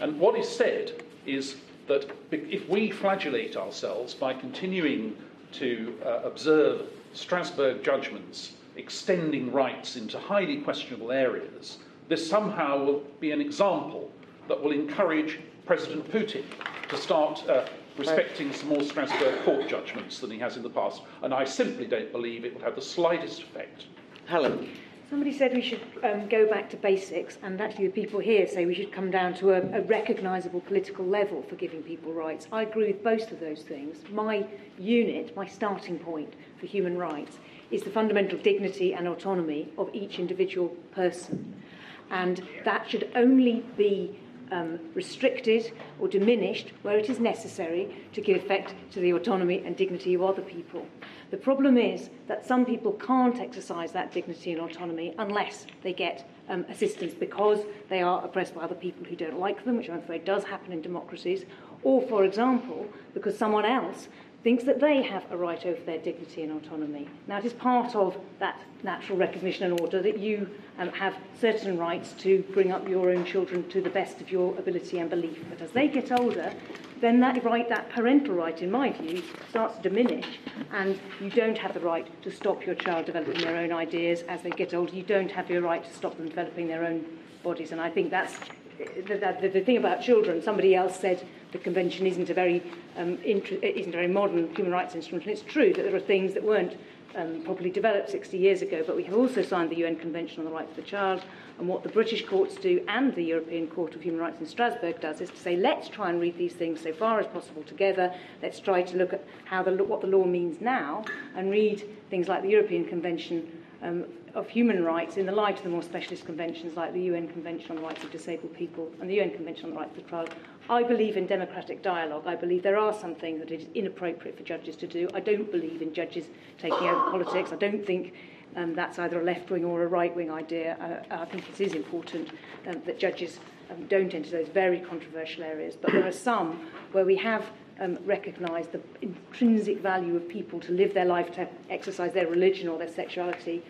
Speaker 3: And what is said is that if we flagellate ourselves by continuing to uh, observe Strasbourg judgments extending rights into highly questionable areas, this somehow will be an example that will encourage President Putin to start uh, respecting some more Strasbourg court judgments than he has in the past. And I simply don't believe it will have the slightest effect.
Speaker 2: Helen.
Speaker 6: Somebody said we should um, go back to basics, and actually, the people here say we should come down to a, a recognisable political level for giving people rights. I agree with both of those things. My unit, my starting point for human rights, is the fundamental dignity and autonomy of each individual person. And that should only be um, restricted or diminished where it is necessary to give effect to the autonomy and dignity of other people. The problem is that some people can't exercise that dignity and autonomy unless they get um, assistance because they are oppressed by other people who don't like them, which I'm afraid does happen in democracies, or, for example, because someone else thinks that they have a right over their dignity and autonomy. Now, it is part of that natural recognition and order that you um, have certain rights to bring up your own children to the best of your ability and belief. But as they get older, then that right, that parental right, in my view, starts to diminish, and you don't have the right to stop your child developing their own ideas as they get older. You don't have your right to stop them developing their own bodies, and I think that's the, the, the thing about children. Somebody else said the convention isn't a very um, inter- isn't a very modern human rights instrument, and it's true that there are things that weren't um, properly developed 60 years ago, but we have also signed the UN Convention on the Rights of the Child. And what the British courts do and the European Court of Human Rights in Strasbourg does is to say, let's try and read these things so far as possible together. Let's try to look at how the, what the law means now and read things like the European Convention um, of Human Rights in the light of the more specialist conventions like the UN Convention on the Rights of Disabled People and the UN Convention on the Rights of the Child. I believe in democratic dialogue. I believe there are some things that it is inappropriate for judges to do. I don't believe in judges taking over politics. I don't think um, that's either a left wing or a right wing idea. Uh, I think it is important um, that judges um, don't enter those very controversial areas. But there are some where we have um, the intrinsic value of people to live their life, to exercise their religion or their sexuality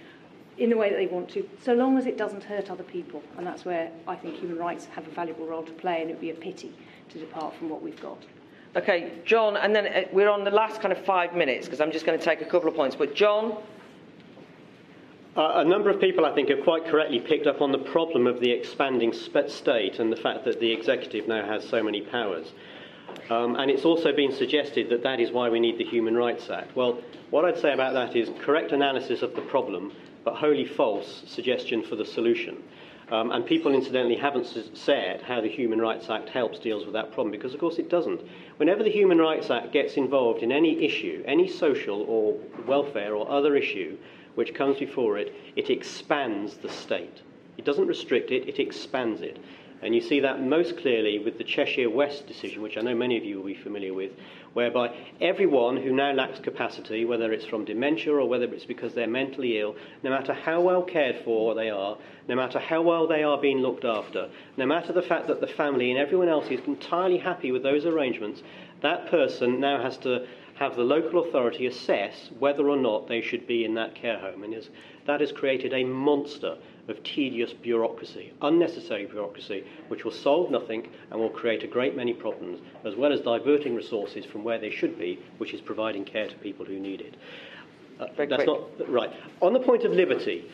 Speaker 6: in the way that they want to, so long as it doesn't hurt other people. And that's where I think human rights have a valuable role to play, and it would be a pity to depart from what we've got.
Speaker 2: Okay, Jon, and then uh, we're on the last kind of five minutes because I'm just going to take a couple of points. But Jon,
Speaker 7: uh, a number of people, I think, have quite correctly picked up on the problem of the expanding state and the fact that the executive now has so many powers. Um, and it's also been suggested that that is why we need the Human Rights Act. Well, what I'd say about that is correct analysis of the problem, but wholly false suggestion for the solution. Um, and people, incidentally, haven't said how the Human Rights Act helps deals with that problem, because of course it doesn't. Whenever the Human Rights Act gets involved in any issue, any social or welfare or other issue, which comes before it, it expands the state. It doesn't restrict it, it expands it. And you see that most clearly with the Cheshire West decision, which I know many of you will be familiar with, whereby everyone who now lacks capacity, whether it's from dementia or whether it's because they're mentally ill, no matter how well cared for they are, no matter how well they are being looked after, no matter the fact that the family and everyone else is entirely happy with those arrangements, that person now has to have the local authority assess whether or not they should be in that care home. And that has created a monster of tedious bureaucracy, unnecessary bureaucracy, which will solve nothing and will create a great many problems, as well as diverting resources from where they should be, which is providing care to people who need it. Uh, that's not right. On the point of liberty,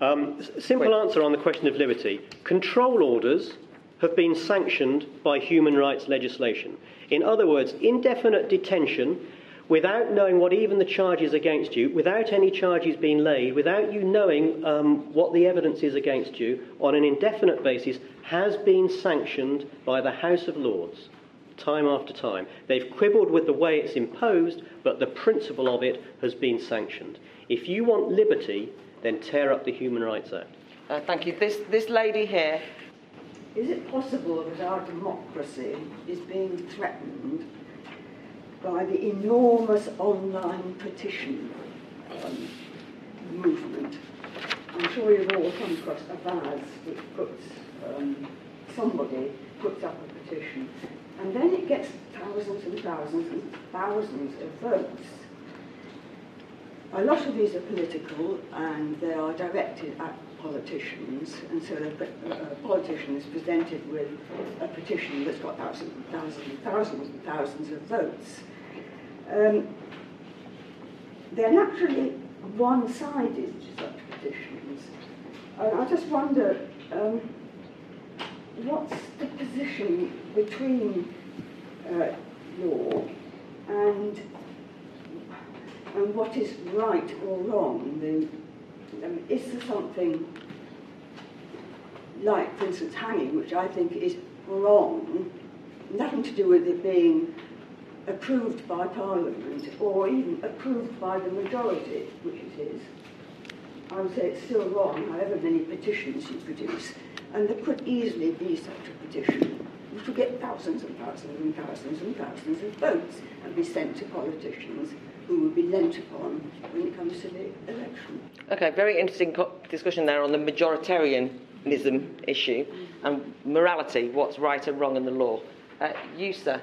Speaker 7: um, simple answer on the question of liberty control orders have been sanctioned by human rights legislation. In other words, indefinite detention without knowing what even the charges against you, without any charges being laid, without you knowing um, what the evidence is against you, on an indefinite basis, has been sanctioned by the House of Lords time after time. They've quibbled with the way it's imposed, but the principle of it has been sanctioned. If you want liberty, then tear up the Human Rights Act.
Speaker 2: Uh, thank you. This, this lady here.
Speaker 21: Is it possible that our democracy is being threatened by the enormous online petition um, movement. I'm sure you've all come across Avaaz which puts um, somebody puts up a petition, and then it gets thousands and thousands and thousands of votes. A lot of these are political and they are directed at politicians, and so the uh, politician is presented with a petition that's got thousands and thousands and thousands and thousands of votes. Um, they're naturally one-sided, to such petitions. I just wonder, um, what's the position between uh, law and and what is right or wrong? The, um, is there something like, for instance, hanging, which I think is wrong, nothing to do with it being approved by Parliament or even approved by the majority, which it is, I would say it's still wrong, however many petitions you produce. And there could easily be such a petition, which would get thousands and thousands and thousands and thousands of votes and be sent to politicians who would be lent upon when it comes to the election.
Speaker 2: Okay, very interesting discussion there on the majoritarianism issue and morality, what's right and wrong in the law. Uh, you, sir.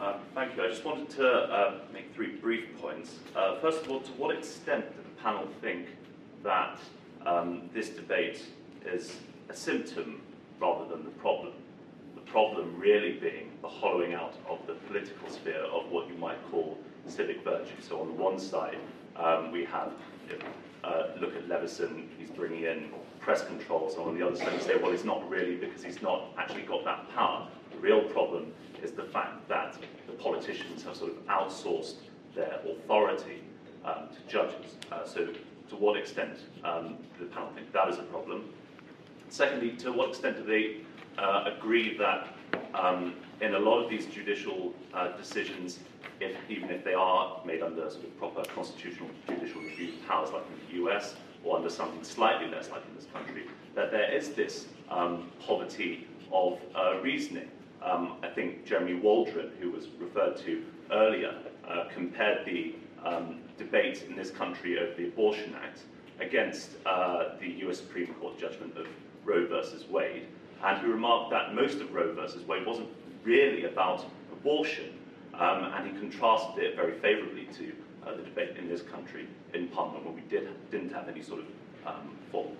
Speaker 22: Uh, thank you. I just wanted to uh, make three brief points. Uh, first of all, to what extent does the panel think that um, this debate is a symptom rather than the problem? The problem really being the hollowing out of the political sphere of what you might call civic virtue. So on the one side, um, we have uh, look at Leveson, he's bringing in press controls, and on the other side, you say, well, he's not really because he's not actually got that power. The real problem is the fact that the politicians have sort of outsourced their authority um, to judges. Uh, so, to what extent um, do the panel think that is a problem? Secondly, to what extent do they uh, agree that um, in a lot of these judicial uh, decisions, if, even if they are made under sort of proper constitutional judicial review powers like in the US or under something slightly less like in this country, that there is this um, poverty of uh, reasoning. Um, I think Jeremy Waldron, who was referred to earlier, uh, compared the um, debate in this country over the Abortion Act against uh, the US Supreme Court judgment of Roe versus Wade, and who remarked that most of Roe versus Wade wasn't really about abortion, um, and he contrasted it very favourably to uh, the debate in this country in Parliament where we did, didn't have any sort of um, full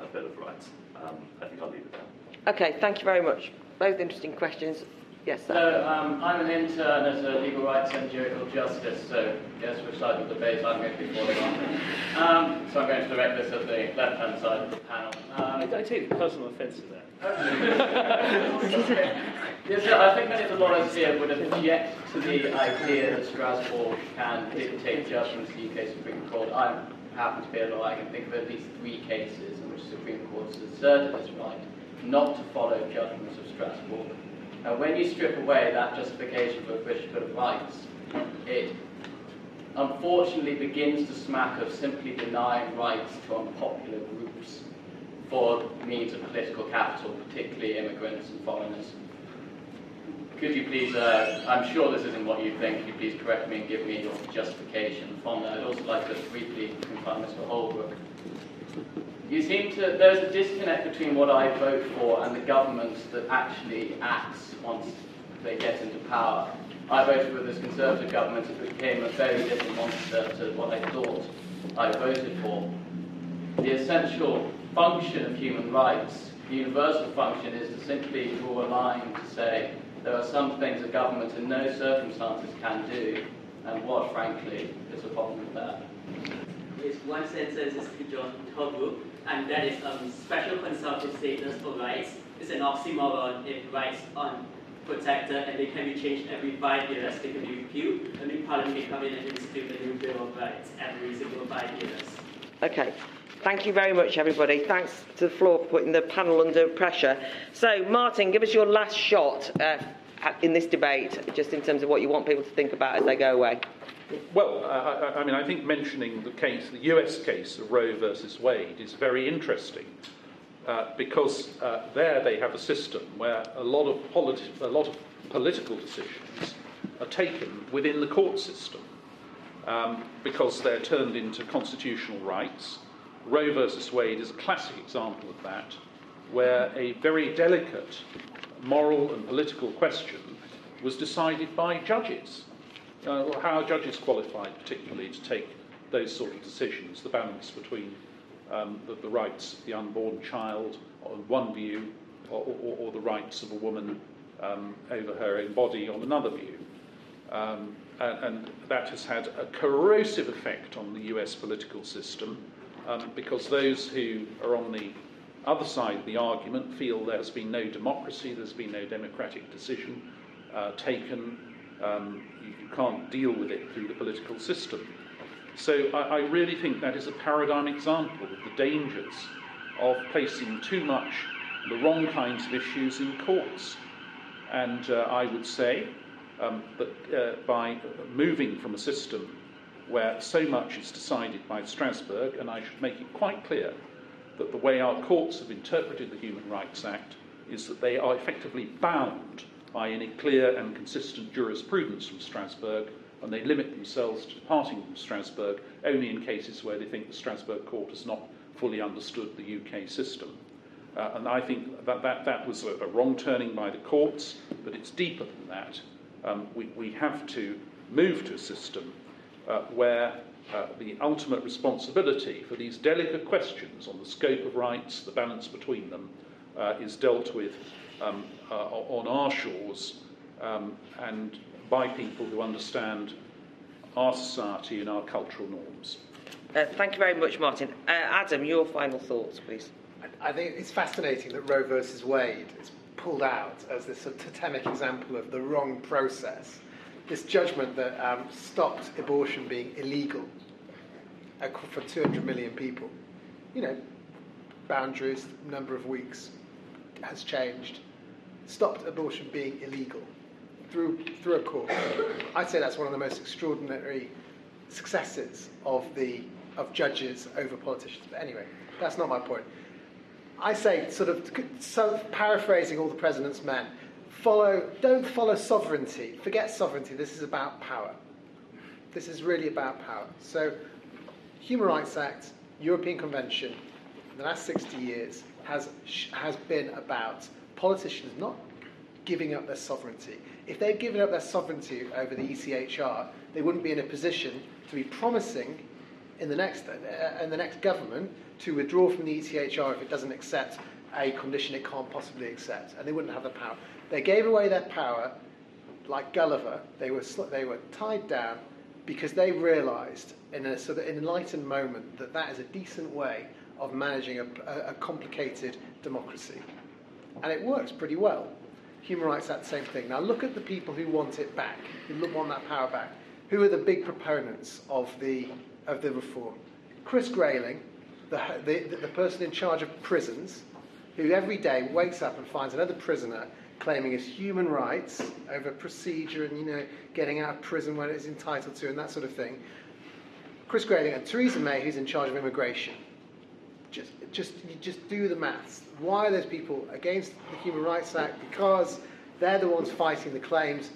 Speaker 22: uh, Bill of Rights. Um, I think I'll leave it there.
Speaker 2: Okay, thank you very much. Both interesting questions. Yes, sir.
Speaker 23: So, um, I'm an intern at a legal rights NGO called Justice, so guess which side of the debate I'm going to be falling on. Um, so I'm going to direct this at the left-hand side of the panel. Um,
Speaker 5: I, I take personal offence to that.
Speaker 23: yes, so I think many of the lawyers here would object to the idea that Strasbourg can dictate judgments to the UK Supreme Court. I happen to be a lawyer. I can think of at least three cases in which the Supreme Court has asserted its right not to follow judgments of Strasbourg. Now, when you strip away that justification for a British Bill of Rights, it unfortunately begins to smack of simply denying rights to unpopular groups for means of political capital, particularly immigrants and foreigners. Could you please, uh, I'm sure this isn't what you think, could you please correct me and give me your justification from that? I'd also like to briefly confirm Mr. Holbrook. You seem to, there's a disconnect between what I vote for and the government that actually acts once they get into power. I voted for this Conservative government, it became a very different monster to what I thought I voted for. The essential function of human rights, the universal function, is to simply draw a line to say there are some things a government in no circumstances can do, and what, frankly, is a problem with that.
Speaker 13: Yes, one sentence is to Jon Holbrook and that is um, special consultative status for rights. It's an oxymoron if rights are protected and they can be changed every five years, they can be repealed, and the Parliament may come in and institute a new Bill of Rights every single five years.
Speaker 2: Okay. Thank you very much, everybody. Thanks to the floor for putting the panel under pressure. So, Martin, give us your last shot uh, in this debate, just in terms of what you want people to think about as they go away.
Speaker 3: Well, I, I, mean, I think mentioning the case, the US case of Roe versus Wade, is very interesting uh, because uh, there they have a system where a lot of politi- a lot of political decisions are taken within the court system um, because they're turned into constitutional rights. Roe versus Wade is a classic example of that, where a very delicate moral and political question was decided by judges uh, how are judges qualified, particularly, to take those sort of decisions, the balance between um, the, the, rights of the unborn child on one view, or, or, or the rights of a woman um, over her own body on another view? Um, and, and, that has had a corrosive effect on the US political system um, because those who are on the other side of the argument feel there's been no democracy, there's been no democratic decision uh, taken um, can't deal with it through the political system. So I, I really think that is a paradigm example of the dangers of placing too much the wrong kinds of issues in courts. And uh, I would say um, that uh, by moving from a system where so much is decided by Strasbourg, and I should make it quite clear that the way our courts have interpreted the Human Rights Act is that they are effectively bound by any clear and consistent jurisprudence from Strasbourg, and they limit themselves to departing from Strasbourg only in cases where they think the Strasbourg court has not fully understood the UK system. Uh, and I think that, that, that was a, a, wrong turning by the courts, but it's deeper than that. Um, we, we have to move to a system uh, where uh, the ultimate responsibility for these delicate questions on the scope of rights, the balance between them, uh, is dealt with um, uh, on our shores um, and by people who understand our society and our cultural norms.
Speaker 2: Uh, thank you very much, Martin. Uh, Adam, your final thoughts, please.
Speaker 4: I think it's fascinating that Roe versus Wade is pulled out as this sort of totemic example of the wrong process. This judgment that um, stopped abortion being illegal for 200 million people. You know, boundaries, number of weeks has changed stopped abortion being illegal through, through a court. I'd say that's one of the most extraordinary successes of, the, of judges over politicians. But anyway, that's not my point. I say, sort of, so paraphrasing all the president's men, follow, don't follow sovereignty. Forget sovereignty. This is about power. This is really about power. So, Human Rights Act, European Convention, in the last 60 years has, has been about politicians not giving up their sovereignty. If they'd given up their sovereignty over the ECHR, they wouldn't be in a position to be promising in the next, uh, in the next government to withdraw from the ECHR if it doesn't accept a condition it can't possibly accept, and they wouldn't have the power. They gave away their power like Gulliver. They were, they were tied down because they realised in a sort of enlightened moment that that is a decent way of managing a, a, complicated democracy. And it works pretty well. Human rights Act, same thing. Now look at the people who want it back, who want that power back. Who are the big proponents of the, of the reform? Chris Grayling, the, the, the person in charge of prisons, who every day wakes up and finds another prisoner claiming his human rights over procedure and you know getting out of prison when it's entitled to and that sort of thing. Chris Grayling and Theresa May, who's in charge of immigration. Just, just, you just do the maths. Why are those people against the Human Rights Act? Because they're the ones fighting the claims.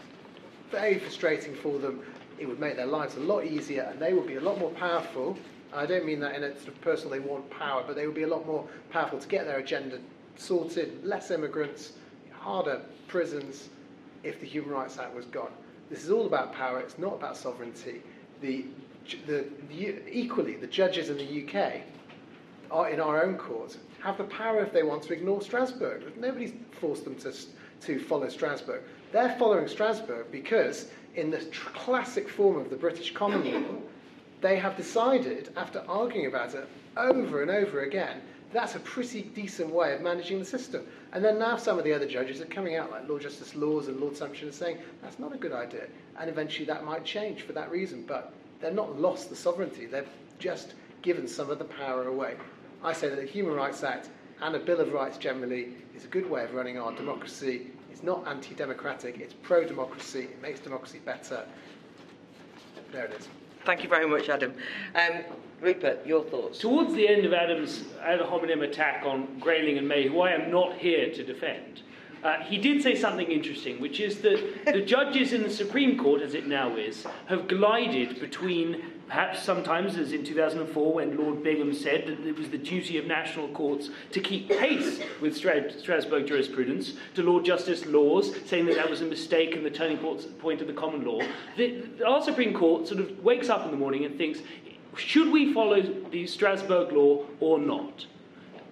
Speaker 4: Very frustrating for them. It would make their lives a lot easier, and they would be a lot more powerful. I don't mean that in a sort of personal they want power, but they would be a lot more powerful to get their agenda sorted. Less immigrants, harder prisons if the Human Rights Act was gone. This is all about power, it's not about sovereignty. The, the, the, equally, the judges in the UK in our own courts have the power if they want to ignore Strasbourg. Nobody's forced them to, to follow Strasbourg. They're following Strasbourg because, in the tr- classic form of the British common law, they have decided, after arguing about it over and over again, that's a pretty decent way of managing the system. And then now some of the other judges are coming out, like Lord Justice Laws and Lord Sumption, and saying that's not a good idea. And eventually that might change for that reason. But they've not lost the sovereignty, they've just given some of the power away. I say that the Human Rights Act and a Bill of Rights generally is a good way of running our democracy. It's not anti democratic, it's pro democracy, it makes democracy better. There it is.
Speaker 2: Thank you very much, Adam. Um, Rupert, your thoughts?
Speaker 5: Towards the end of Adam's ad hominem attack on Grayling and May, who I am not here to defend, uh, he did say something interesting, which is that the judges in the Supreme Court, as it now is, have glided between perhaps sometimes, as in 2004 when Lord Bingham said that it was the duty of national courts to keep pace with Strasbourg jurisprudence, to Lord Justice Laws saying that that was a mistake and the turning point of the common law. The, our Supreme Court sort of wakes up in the morning and thinks, should we follow the Strasbourg law or not?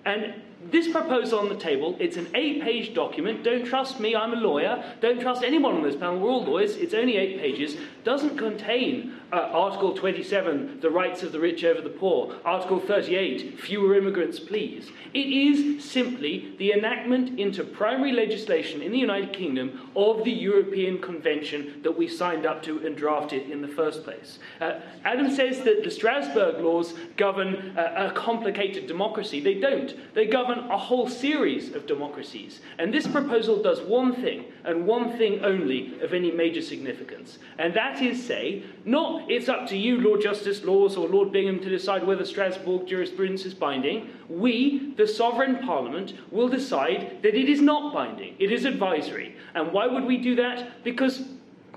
Speaker 5: And this proposal on the table, it's an eight page document. Don't trust me, I'm a lawyer. Don't trust anyone on this panel, we're all lawyers. It's only eight pages. Doesn't contain uh, Article 27, the rights of the rich over the poor. Article 38, fewer immigrants, please. It is simply the enactment into primary legislation in the United Kingdom of the European Convention that we signed up to and drafted in the first place. Uh, Adam says that the Strasbourg laws govern uh, a complicated democracy. They don't. They govern a whole series of democracies. And this proposal does one thing, and one thing only, of any major significance. And that is say, not it's up to you, Lord Justice Laws or Lord Bingham, to decide whether Strasbourg jurisprudence is binding. We, the sovereign parliament, will decide that it is not binding, it is advisory. And why would we do that? Because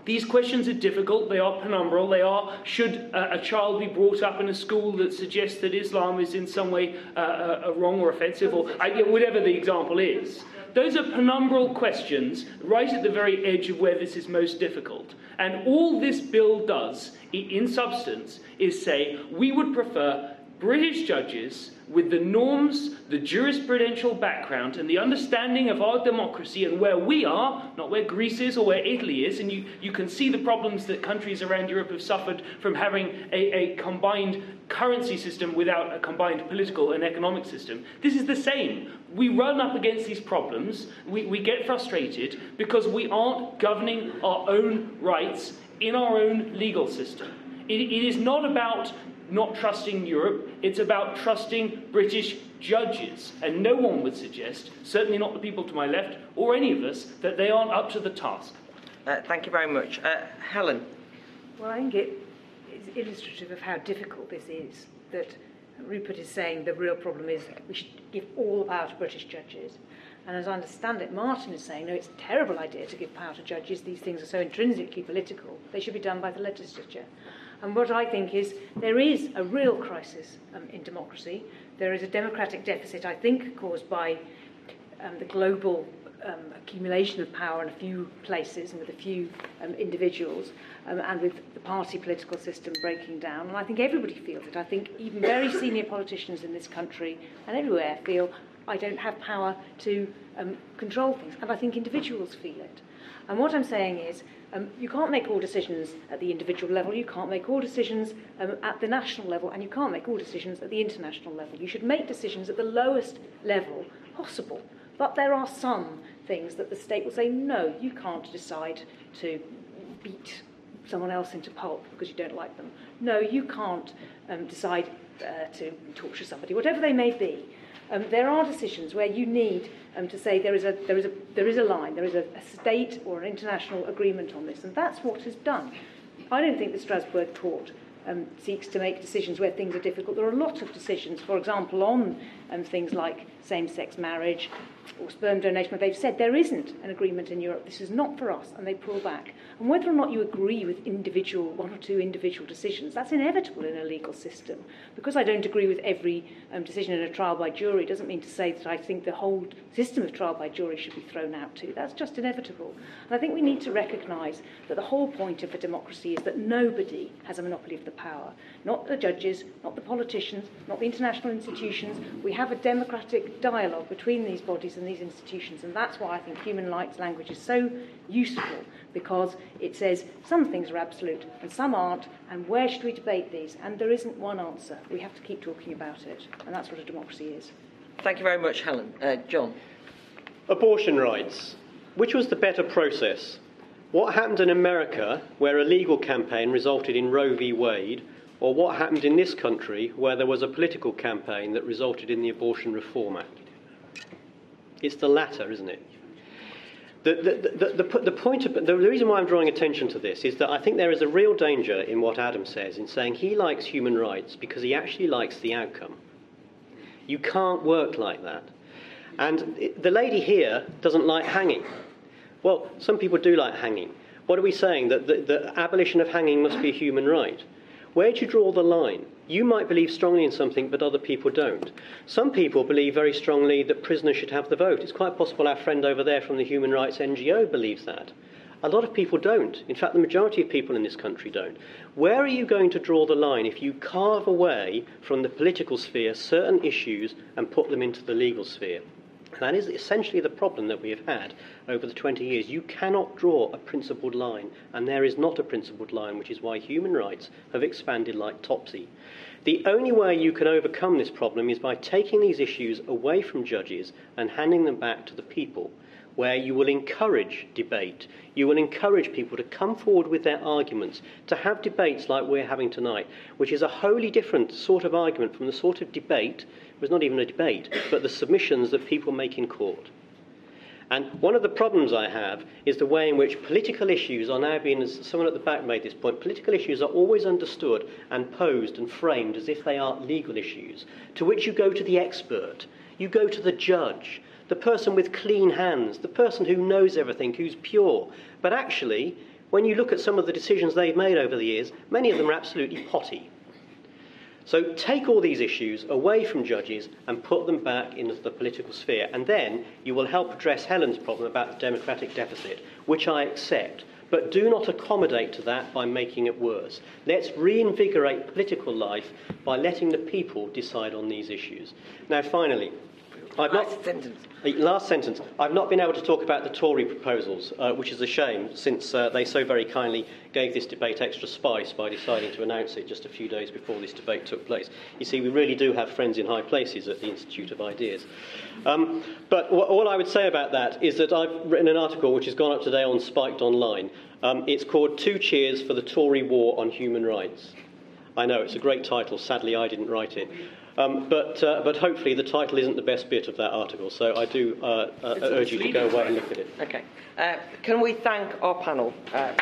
Speaker 5: these questions are difficult, they are penumbral, they are should a child be brought up in a school that suggests that Islam is in some way uh, uh, wrong or offensive, or whatever the example is. Those are penumbral questions right at the very edge of where this is most difficult. And all this bill does, in substance, is say we would prefer British judges with the norms, the jurisprudential background, and the understanding of our democracy and where we are, not where Greece is or where Italy is, and you, you can see the problems that countries around Europe have suffered from having a, a combined currency system without a combined political and economic system. This is the same. We run up against these problems, we, we get frustrated because we aren't governing our own rights in our own legal system. It, it is not about not trusting Europe, it's about trusting British judges. And no one would suggest, certainly not the people to my left or any of us, that they aren't up to the task.
Speaker 2: Uh, thank you very much. Uh, Helen.
Speaker 6: Well, I think it is illustrative of how difficult this is. That Rupert is saying the real problem is we should give all the power to British judges. And as I understand it, Martin is saying, no, it's a terrible idea to give power to judges. These things are so intrinsically political. They should be done by the legislature. And what I think is there is a real crisis um, in democracy. There is a democratic deficit, I think, caused by um, the global um, accumulation of power in a few places and with a few um, individuals, um, and with the party political system breaking down. And I think everybody feels it. I think even very senior politicians in this country and everywhere feel I don't have power to um, control things. And I think individuals feel it. And what I'm saying is, um, you can't make all decisions at the individual level, you can't make all decisions um, at the national level, and you can't make all decisions at the international level. You should make decisions at the lowest level possible. But there are some things that the state will say, no, you can't decide to beat someone else into pulp because you don't like them. No, you can't um, decide uh, to torture somebody, whatever they may be. Um, there are decisions where you need um, to say there is a, there is a, there is a line, there is a, a state or an international agreement on this, and that's what is done. I don't think the Strasbourg Court um, seeks to make decisions where things are difficult. There are a lot of decisions, for example, on um, things like same sex marriage or sperm donation, they've said there isn't an agreement in Europe, this is not for us, and they pull back. And whether or not you agree with individual, one or two individual decisions, that's inevitable in a legal system. Because I don't agree with every um, decision in a trial by jury doesn't mean to say that I think the whole system of trial by jury should be thrown out too. That's just inevitable. And I think we need to recognise that the whole point of a democracy is that nobody has a monopoly of the power. Not the judges, not the politicians, not the international institutions. We have a democratic dialogue between these bodies and these institutions. And that's why I think human rights language is so useful because it says some things are absolute and some aren't, and where should we debate these? And there isn't one answer. We have to keep talking about it, and that's what a democracy is.
Speaker 2: Thank you very much, Helen. Uh, Jon.
Speaker 7: Abortion rights. Which was the better process? What happened in America, where a legal campaign resulted in Roe v. Wade, or what happened in this country, where there was a political campaign that resulted in the Abortion Reform Act? It's the latter, isn't it? The, the, the, the, the point of, the reason why I'm drawing attention to this is that I think there is a real danger in what Adam says in saying he likes human rights because he actually likes the outcome. You can't work like that. And the lady here doesn't like hanging. Well, some people do like hanging. What are we saying? That the, the abolition of hanging must be a human right? Where do you draw the line? You might believe strongly in something, but other people don't. Some people believe very strongly that prisoners should have the vote. It's quite possible our friend over there from the Human Rights NGO believes that. A lot of people don't. In fact, the majority of people in this country don't. Where are you going to draw the line if you carve away from the political sphere certain issues and put them into the legal sphere? That is essentially the problem that we have had over the 20 years. You cannot draw a principled line, and there is not a principled line, which is why human rights have expanded like topsy. The only way you can overcome this problem is by taking these issues away from judges and handing them back to the people, where you will encourage debate. You will encourage people to come forward with their arguments, to have debates like we're having tonight, which is a wholly different sort of argument from the sort of debate was not even a debate, but the submissions that people make in court. And one of the problems I have is the way in which political issues are now being, as someone at the back made this point, political issues are always understood and posed and framed as if they are legal issues, to which you go to the expert, you go to the judge, the person with clean hands, the person who knows everything, who's pure. But actually, when you look at some of the decisions they've made over the years, many of them are absolutely potty. So take all these issues away from judges and put them back into the political sphere, and then you will help address Helen's problem about the democratic deficit, which I accept. But do not accommodate to that by making it worse. Let's reinvigorate political life by letting the people decide on these issues. Now, finally, I've not,
Speaker 2: last sentence.
Speaker 7: Last sentence. I've not been able to talk about the Tory proposals, uh, which is a shame, since uh, they so very kindly gave this debate extra spice by deciding to announce it just a few days before this debate took place. You see, we really do have friends in high places at the Institute of Ideas. Um, but w- all I would say about that is that I've written an article which has gone up today on Spiked Online. Um, it's called Two Cheers for the Tory War on Human Rights. I know, it's a great title. Sadly, I didn't write it. Um, but, uh, but hopefully the title isn't the best bit of that article, so I do uh, uh, urge you to go away and look at it.
Speaker 2: Okay. Uh, can we thank our panel? Uh,